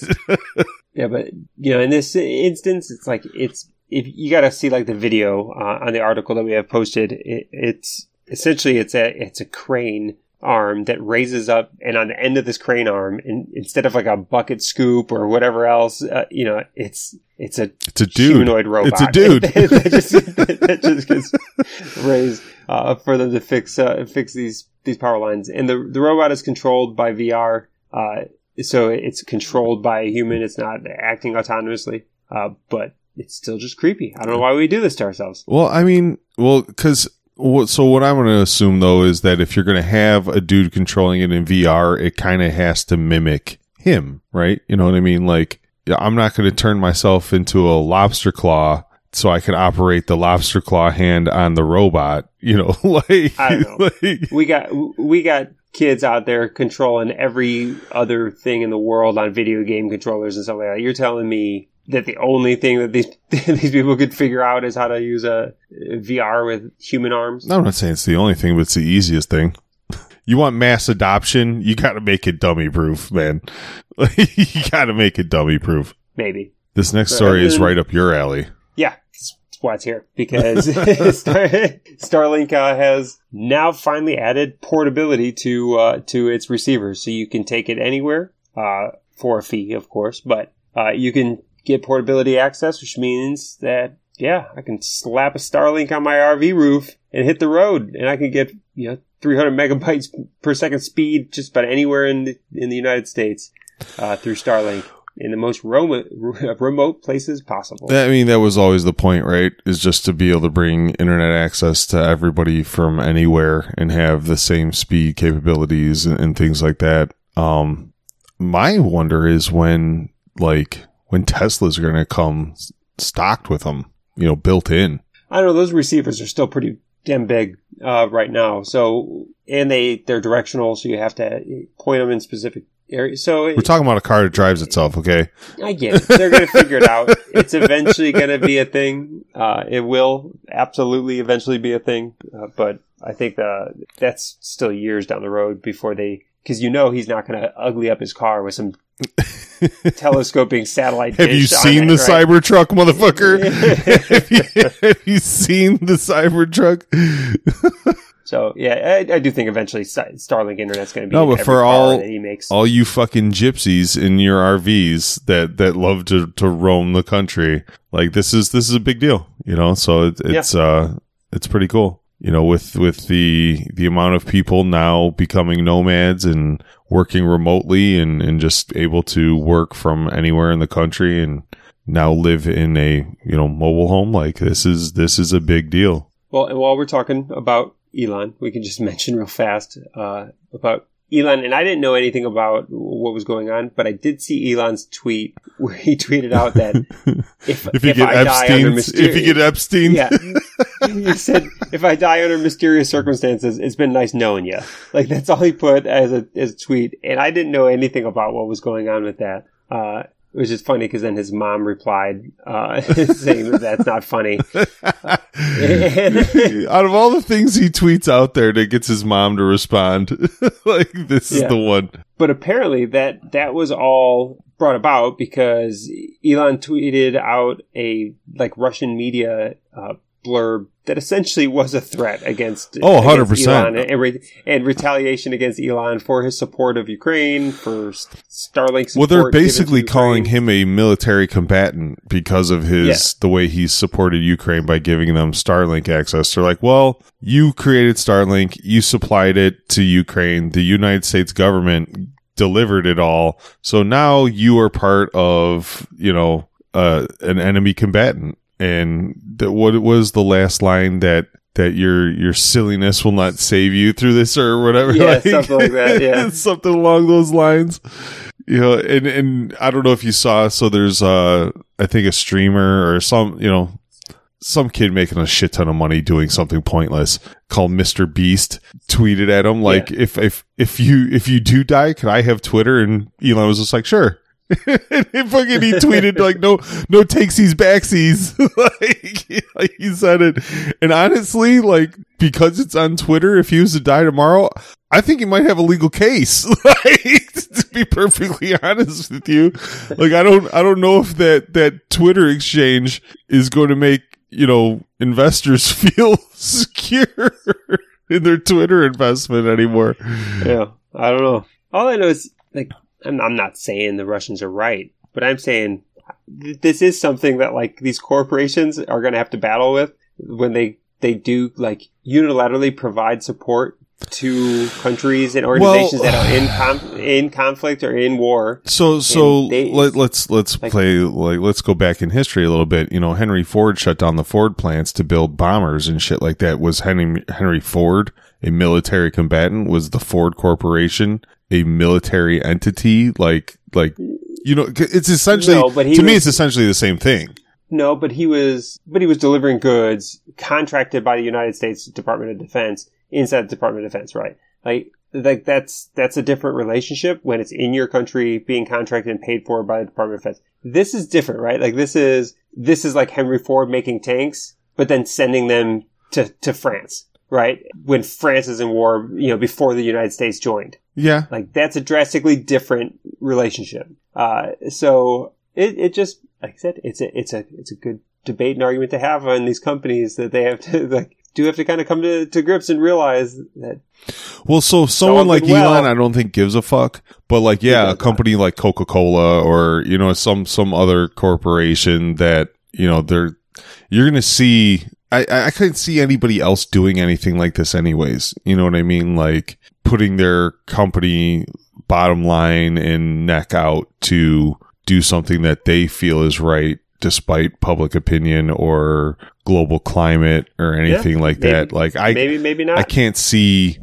Yeah, but you know, in this instance, it's like it's if you got to see like the video uh, on the article that we have posted. It, it's essentially it's a it's a crane arm that raises up, and on the end of this crane arm, in, instead of like a bucket scoop or whatever else, uh, you know, it's it's a It's a dude. humanoid robot. It's a dude. that, just, that just gets raised uh, for them to fix uh, fix these these power lines, and the the robot is controlled by VR. So it's controlled by a human. It's not acting autonomously, uh, but it's still just creepy. I don't know why we do this to ourselves. Well, I mean, well, because so what I'm going to assume though is that if you're going to have a dude controlling it in VR, it kind of has to mimic him, right? You know what I mean? Like, I'm not going to turn myself into a lobster claw so I can operate the lobster claw hand on the robot. You know, like, I don't know. like We got we got kids out there controlling every other thing in the world on video game controllers and stuff like that. You're telling me that the only thing that these these people could figure out is how to use a VR with human arms? I'm not saying it's the only thing, but it's the easiest thing. You want mass adoption? You got to make it dummy proof, man. you got to make it dummy proof. Maybe. This next story is right up your alley. It's here because Star- Starlink uh, has now finally added portability to uh, to its receivers, so you can take it anywhere uh, for a fee, of course, but uh, you can get portability access, which means that yeah, I can slap a Starlink on my RV roof and hit the road, and I can get you know 300 megabytes per second speed just about anywhere in the, in the United States uh, through Starlink in the most remote remote places possible. I mean, that was always the point, right? Is just to be able to bring internet access to everybody from anywhere and have the same speed capabilities and, and things like that. Um, my wonder is when, like, when Tesla's going to come stocked with them, you know, built in. I don't know. Those receivers are still pretty damn big uh, right now. So, and they they're directional, so you have to point them in specific So We're talking about a car that drives itself, okay? I get it. They're going to figure it out. It's eventually going to be a thing. Uh, it will absolutely eventually be a thing. Uh, but I think uh, that's still years down the road before they. Because you know he's not going to ugly up his car with some telescoping satellite. Have you seen it, the right? Cybertruck, motherfucker? have, you, have you seen the Cybertruck? So yeah, I, I do think eventually Starlink Internet's going to be No, but for all- that he makes. all you fucking gypsies in your RVs that that love to to roam the country. Like this is this is a big deal, you know. So it, it's uh it's pretty cool, you know. With with the the amount of people now becoming nomads and working remotely and and just able to work from anywhere in the country and now live in a you know mobile home. Like this is this is a big deal. Well, and while we're talking about Elon, we can just mention real fast uh, about Elon. And I didn't know anything about what was going on, but I did see Elon's tweet where he tweeted out that if, If you get I die under if you get Epstein, yeah, he said if I die under mysterious circumstances, it's been nice knowing you. Like that's all he put as a as a tweet, and I didn't know anything about what was going on with that. Uh, which is funny because then his mom replied uh, saying that that's not funny. Out of all the things he tweets out there that gets his mom to respond, like this is the one. but apparently that that was all brought about because Elon tweeted out a like Russian media uh, blurb that essentially was a threat against Oh, against 100%. Elon and, re- and retaliation against Elon for his support of Ukraine for Starlink. Well, they're support given to basically calling him a military combatant because of his Yeah. the way he supported Ukraine by giving them Starlink access. They're like, well, you created Starlink, you supplied it to Ukraine, the United States government delivered it all, so now you are part of you know uh, an enemy combatant. And the, what was the last line that? That your your silliness will not save you through this or whatever, Yeah, something like that, yeah. something along those lines you know and and i don't know if you saw so there's uh i think a streamer or some you know some kid making a shit ton of money doing something pointless called mr beast tweeted at him like if if if you if you do die could i have twitter and elon was just like sure and he fucking he tweeted like no no takesies backsies like, like he said it and honestly like because it's on twitter if he was to die tomorrow I think he might have a legal case. like, to be perfectly honest with you, like I don't, I don't know if that that Twitter exchange is going to make you know investors feel secure in their Twitter investment anymore. Yeah, I don't know. All I know is like I'm, I'm not saying the Russians are right, but I'm saying th- this is something that like these corporations are going to have to battle with when they they do like unilaterally provide support to countries and organizations Well- that are in com- in conflict or in war. So, so they- let, let's let's like- play like let's go back in history a little bit. You know, Henry Ford shut down the Ford plants to build bombers and shit like that. Was Henry Henry Ford a military combatant? Was the Ford Corporation a military entity? Like, like you know, it's essentially No, to me, it's essentially the same thing. No, but he was but he was delivering goods contracted by the United States Department of Defense inside the Department of Defense, right? Like like that's that's a different relationship when it's in your country being contracted and paid for by the Department of Defense. This is different, right? Like this is this is like Henry Ford making tanks, but then sending them to to France, right? When France is in war, you know, before the United States joined. Yeah, Like that's a drastically different relationship. Uh, so it, it just, like I said, it's a, it's a, it's a good debate and argument to have on these companies that they have to like, do have to kind of come to, to grips and realize that Well, so someone like well. Elon, I don't think gives a fuck. But like, yeah, a company like Coca Cola or you know some some other corporation that you know they're you're gonna see. I I I couldn't see anybody else doing anything like this, anyways. You know what I mean? Like putting their company bottom line and neck out to do something that they feel is right, despite public opinion or global climate or anything like maybe- that. Like I maybe, maybe not. I can't see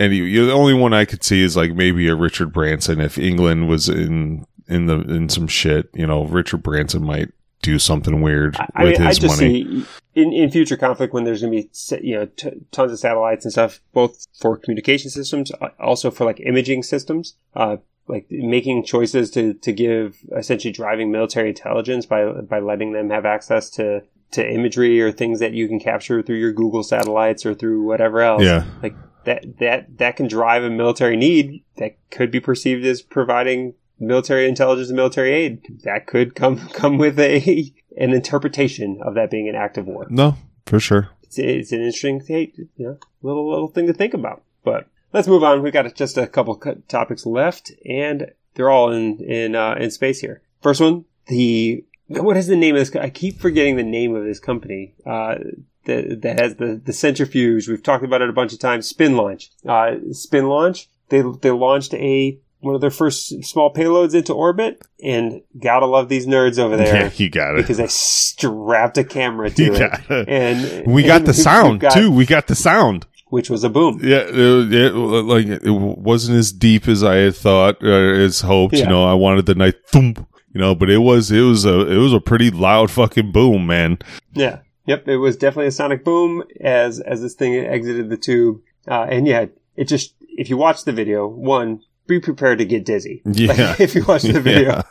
any. You know, the only one I could see is like maybe a Richard Branson. If England was in in the in some shit, you know, Richard Branson might do something weird I with mean, I his just money. see in, in future conflict when there's going to be you know t- tons of satellites and stuff, both for communication systems, uh, also for like imaging systems, uh, like making choices to, to give essentially driving military intelligence by by letting them have access to to imagery or things that you can capture through your Google satellites or through whatever else. Yeah. like that that that can drive a military need that could be perceived as providing military intelligence and military aid. That could come come with a an interpretation of that being an act of war. No, for sure. It's, it's an interesting, hey, you know, little little thing to think about. But let's move on. We've got just a couple co- topics left, and they're all in in uh, in space here. First one, the what is the name of this? I keep forgetting the name of this company. Uh, that, that has the, the centrifuge. We've talked about it a bunch of times. SpinLaunch. Uh, SpinLaunch. They they launched a one of their first small payloads into orbit, and gotta love these nerds over there Yeah, you got it. because they strapped a camera to You it, got it. and We got the sound got- too. We got the sound. which was a boom. Yeah, it, it, like it wasn't as deep as I had thought, uh, as hoped. You know, I wanted the night thump. You know, but it was it was a it was a pretty loud fucking boom, man. Yeah, yep, it was definitely a sonic boom as as this thing exited the tube, uh, and yeah, it just if you watch the video, one be prepared to get dizzy. Yeah. Like, if you watch the video,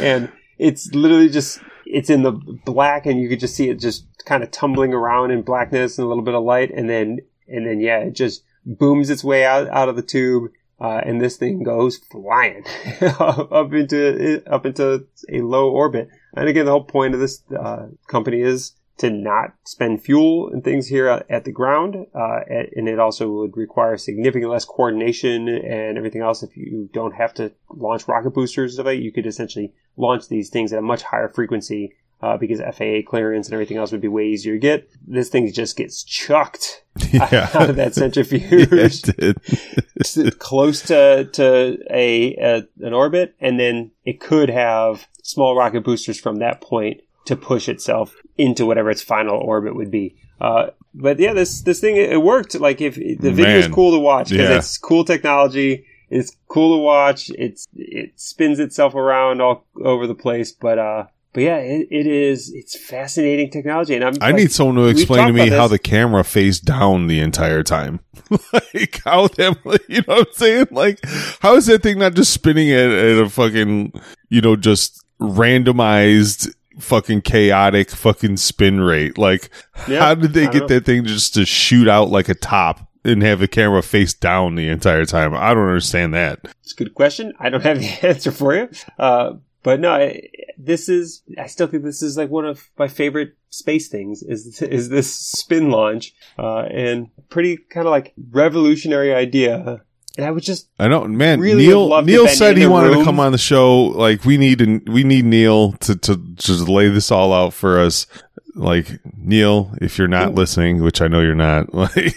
and it's literally just it's in the black, and you could just see it just kind of tumbling around in blackness and a little bit of light, and then and then yeah, it just booms its way out out of the tube. Uh, and this thing goes flying up into up into a low orbit. And again, the whole point of this uh, company is to not spend fuel and things here at the ground. Uh, and it also would require significantly less coordination and everything else. If you don't have to launch rocket boosters, of it. you could essentially launch these things at a much higher frequency uh, because FAA clearance and everything else would be way easier to get. This thing just gets chucked yeah. out of that centrifuge, yeah, close to to a, a, an orbit, and then it could have small rocket boosters from that point to push itself into whatever its final orbit would be. Uh, but yeah, this this thing it worked. Like if the video is cool to watch because yeah. it's cool technology. It's cool to watch. It's it spins itself around all over the place, but uh, but yeah, it, it is. It's fascinating technology, and I'm. I like, need someone to explain to me how the camera faced down the entire time. like how them, you know what I'm saying? Like how is that thing not just spinning at, at a fucking, you know, just randomized fucking chaotic fucking spin rate. Like, yeah, how did they get know. that thing just to shoot out like a top and have the camera face down the entire time? I don't understand that. It's a good question. I don't have the answer for you. Uh, but no, this is, I still think this is like one of my favorite space things is, is this SpinLaunch, uh, and pretty kind of like revolutionary idea and I was just I know, man. Really Neil Neil said he wanted room. to come on the show. Like we need to, we need Neil to to just lay this all out for us. Like Neil, if you're not Ooh. listening, which I know you're not, like,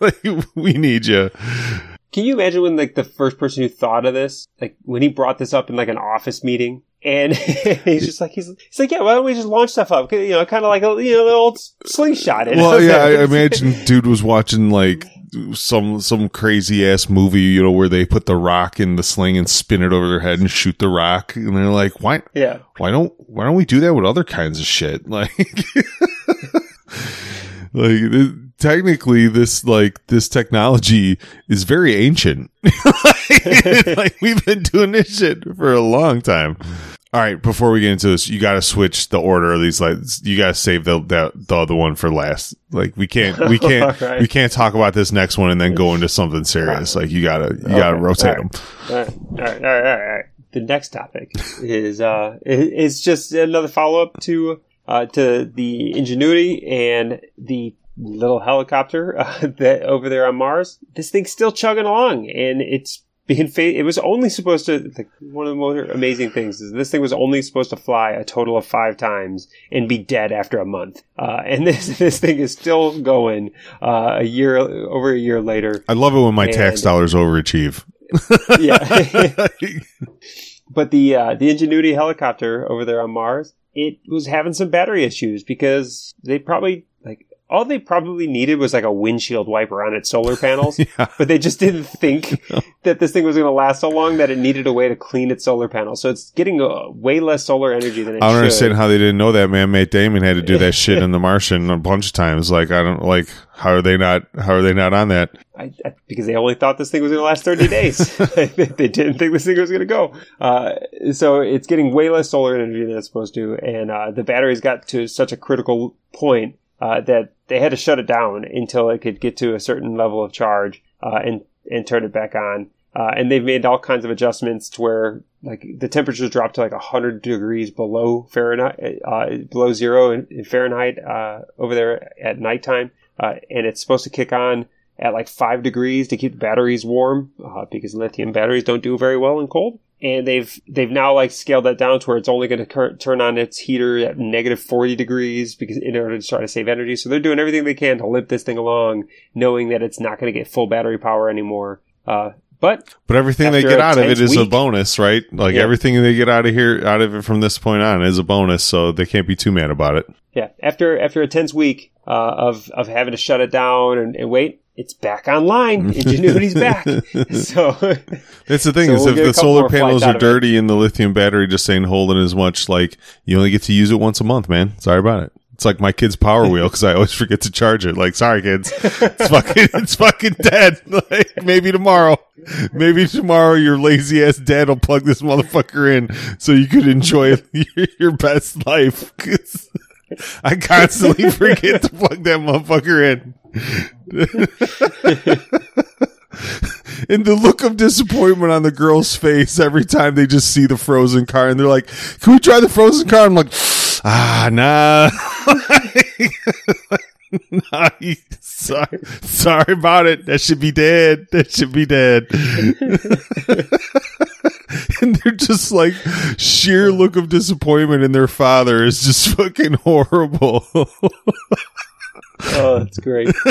like we need you. Can you imagine when like the first person who thought of this, like when he brought this up in like an office meeting, and he's just like he's, he's like, yeah, why don't we just launch stuff up? You know, kind of like a you know the old slingshot. Well, yeah, I imagine dude was watching like some some crazy ass movie, you know, where they put the rock in the sling and spin it over their head and shoot the rock, and they're like, why? Yeah, why don't why don't we do that with other kinds of shit? Like, like technically, this like this technology is very ancient. like we've been doing this shit for a long time. All right, before we get into this, you got to switch the order of these. Like, you got to save the, the the other one for last. Like, we can't we can't right. we can't talk about this next one and then go into something serious. Like, you gotta you okay. gotta rotate them. All right. All right, all right, all right. The next topic is uh is just another follow up to uh to the Ingenuity and the little helicopter uh, that over there on Mars. This thing's still chugging along, and it's being fa- it was only supposed to like, one of the more amazing things is this thing was only supposed to fly a total of five times and be dead after a month. Uh, and this this thing is still going uh, a year over a year later. I love it when my and, tax dollars overachieve. Yeah. But the uh, the ingenuity helicopter over there on mars it was having some battery issues because they probably like all they probably needed was like a windshield wiper on its solar panels, yeah. but they just didn't think that this thing was going to last so long that it needed a way to clean its solar panels. So it's getting uh, way less solar energy than it I don't should. understand how they didn't know that, man. Matt Damon had to do that shit in The Martian a bunch of times. Like, I don't like how are they not how are they not on that? I, I, because they only thought this thing was going to last 30 days. they didn't think this thing was going to go. Uh, so it's getting way less solar energy than it's supposed to. And uh, the batteries got to such a critical point uh, that they had to shut it down until it could get to a certain level of charge uh, and and turn it back on. Uh, and they've made all kinds of adjustments to where like the temperatures dropped to like 100 degrees below Fahrenheit, uh, below zero in, in Fahrenheit uh, over there at nighttime, uh, and it's supposed to kick on at like five degrees to keep the batteries warm because lithium batteries don't do very well in cold and they've they've now like scaled that down to where it's only going to turn on its heater at negative 40 degrees because in order to try to save energy. So they're doing everything they can to limp this thing along knowing that it's not going to get full battery power anymore uh, but but everything they get out of it is week, a bonus right like yeah. everything they get out of here out of it from this point on is a bonus so they can't be too mad about it yeah after after a tense week uh, of of having to shut it down and, and wait it's back online. Ingenuity's back. So that's the thing so is we'll if the solar panels are dirty and the lithium battery just ain't holding as much, like you only get to use it once a month, man. Sorry about it. It's like my kid's Power Wheel because I always forget to charge it. Like, sorry, kids, it's fucking, it's fucking dead. Like, maybe tomorrow, maybe tomorrow, your lazy ass dad will plug this motherfucker in so you could enjoy your, your best life. 'Cause I constantly forget to plug that motherfucker in. and the look of disappointment on the girl's face every time they just see the frozen car and they're like, "Can we try the frozen car?" I'm like, "Ah, nah." nah sorry, sorry about it. That should be dead. That should be dead. and they're just like sheer look of disappointment in their father is just fucking horrible. Oh, that's great.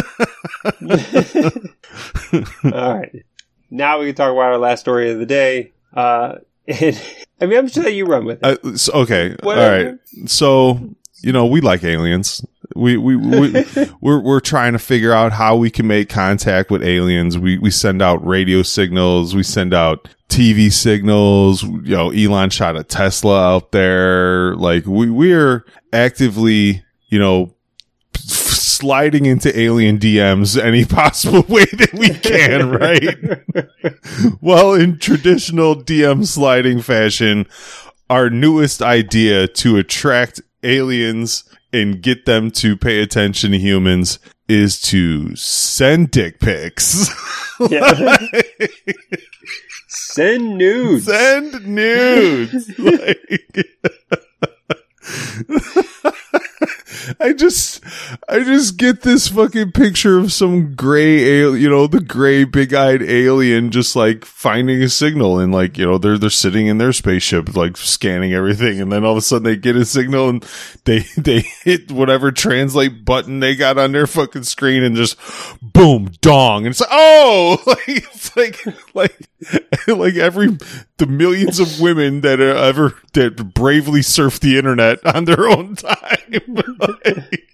All right. Now we can talk about our last story of the day. Uh, and, I mean, I'm sure that you run with it. Uh, so- okay, Whatever. all right. So you know, we like aliens. We we, we we're we're trying to figure out how we can make contact with aliens. We we send out radio signals. We send out TV signals. You know, Elon shot a Tesla out there. Like we we're actively, you know. Sliding into alien DMs any possible way that we can, right? well, in traditional DM sliding fashion, our newest idea to attract aliens and get them to pay attention to humans is to send dick pics. Yeah. Send nudes. send nudes. Like- I just, I just get this fucking picture of some gray, al- you know, the gray, big-eyed alien just like finding a signal and like, you know, they're they're sitting in their spaceship, like scanning everything, and then all of a sudden they get a signal and they they hit whatever translate button they got on their fucking screen and just boom, dong, and it's like, oh, like it's like like like every the millions of women that are ever that bravely surf the internet on their own time. Like,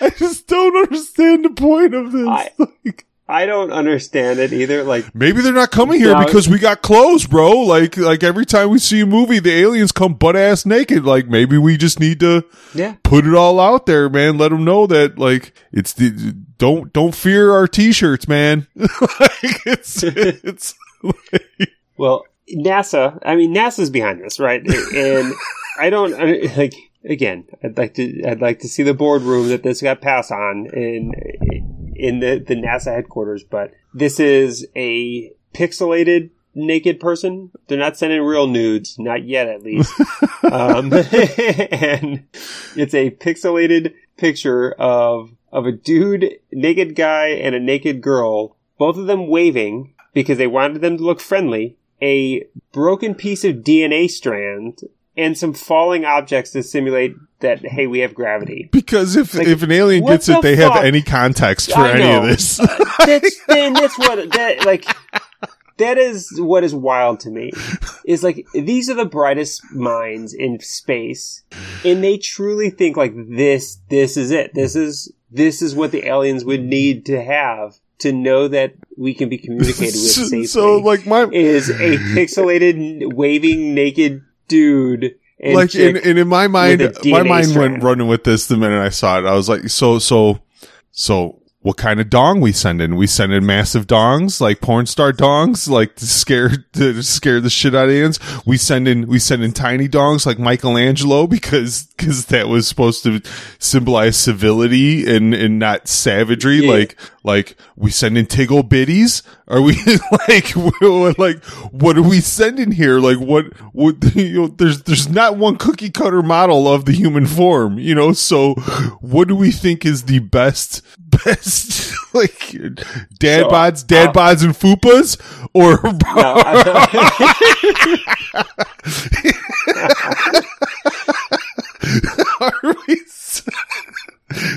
I just don't understand the point of this. I- Like, I don't understand it either. Like, maybe they're not coming here because we got clothes, bro. Like, like every time we see a movie, the aliens come butt ass naked. Like, maybe we just need to yeah. put it all out there, man. Let them know that, like, it's the don't don't fear our t-shirts, man. like, it's it's Well, NASA, I mean, NASA's behind this, right? And I don't, I- like, again, I'd like to, I'd like to see the boardroom that this got passed on in, in the, the NASA headquarters, but this is a pixelated naked person. They're not sending real nudes, not yet at least. um, and it's a pixelated picture of, of a dude, naked guy, and a naked girl, both of them waving because they wanted them to look friendly, a broken piece of DNA strand, and some falling objects to simulate that, hey, we have gravity. because if Like, if an alien gets it, the they have any context for I any of this. That's, then that's what, that, like, that is what is wild to me. Is like, these are the brightest minds in space, and they truly think like this, this is it. This is, this is what the aliens would need to have to know that we can be communicated with safely. so, like my is a pixelated waving naked dude and like in, and in my mind my mind went running with this the minute i saw it. I was like so so so what kind of dong we send in. we send in massive dongs like porn star dongs like to scare to scare the shit out of aliens we sending we sending tiny dongs like michelangelo because because that was supposed to symbolize civility and and not savagery. Yeah. like like we send in tiggle bitties? Are we like like what are we sending here? Like what what you know there's there's not one cookie cutter model of the human form you know? So what do we think is the best best like dad So, bods dad uh, bods and fupas? Or No, are we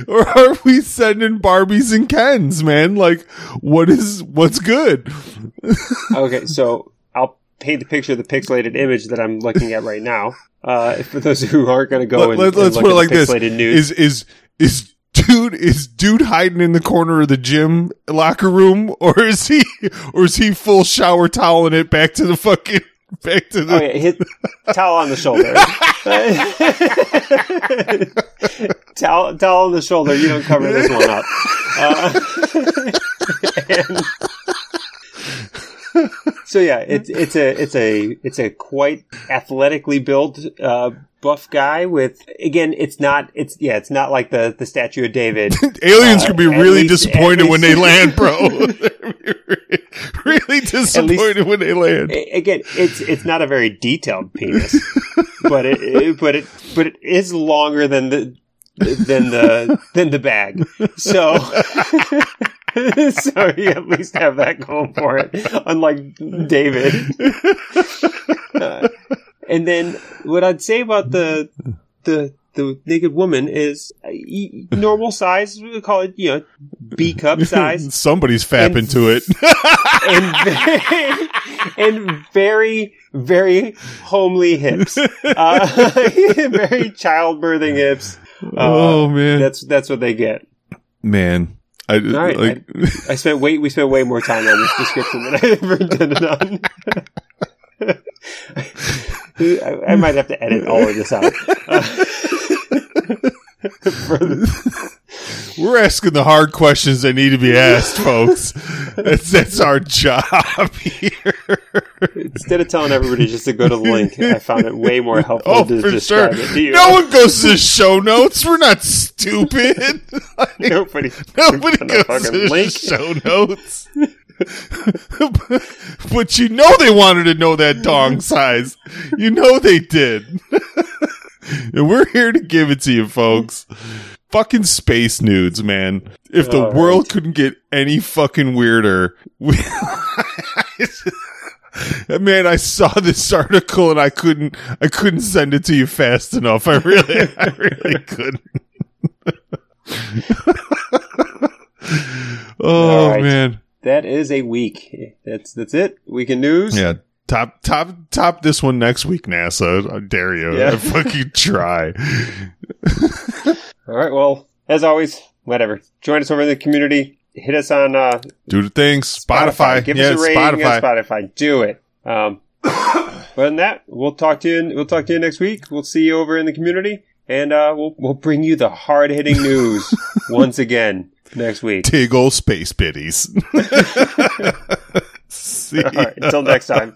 or are we sending barbies and kens man? Like what is what's good? Okay, so I'll paint the picture of the pixelated image that I'm looking at right now. Uh, for those who aren't going to go and, Let, and us look put it at like the this: pixelated news. is is is dude is dude hiding in the corner of the gym locker room, or is he or is he full shower toweling it back to the fucking Back to the Oh yeah, hit towel on the shoulder. towel, towel on the shoulder. You don't cover this one up. Uh, so yeah, it's it's a it's a it's a quite athletically built uh, buff guy with again, it's not it's yeah, it's not like the the statue of David. aliens Uh, could be really least- disappointed when they land, bro. really disappointed when they land. Again, it's it's not a very detailed penis, but it, it but it but it is longer than the than the than the bag. So so you at least have that going for it, unlike David. Uh, and then what I'd say about the the the naked woman is uh, normal size. We could call it you know B cup size Somebody's fapping And- to it. and very, and very, very homely hips, uh, very childbirthing hips. Uh, oh man, that's that's what they get. man. I right, like. I spent way we spent way more time on this description than I ever intended on. I, I might have to edit all of this out. Uh, further- We're asking the hard questions that need to be asked, folks. That's that's our job here. instead of telling everybody just to go to the link, I found it way more helpful Oh, to for sure. describe it to you. No one goes to the show notes. We're not stupid. Like, Nobody. Nobody on goes a to fucking the link. show notes. but you know they wanted to know that dong size. You know they did. and we're here to give it to you, folks. Fucking space nudes, man. If the All world right. couldn't get any fucking weirder, we- Man, I saw this article and I couldn't I couldn't send it to you fast enough. I really I really couldn't. oh right. man. That is a week. That's that's it. Weekend news. Yeah. Top top top this one next week, NASA. I dare you. Yeah. I fucking try. All right. Well, as always, whatever. Join us over in the community. Hit us on uh, Do the things. Spotify. Give yeah, us a rating Spotify. on Spotify. Do it. Um, other than that, we'll talk to you. We'll talk to you next week. We'll see you over in the community, and uh, we'll we'll bring you the hard hitting news once again next week. Tiggle space biddies. see All right. Until next time.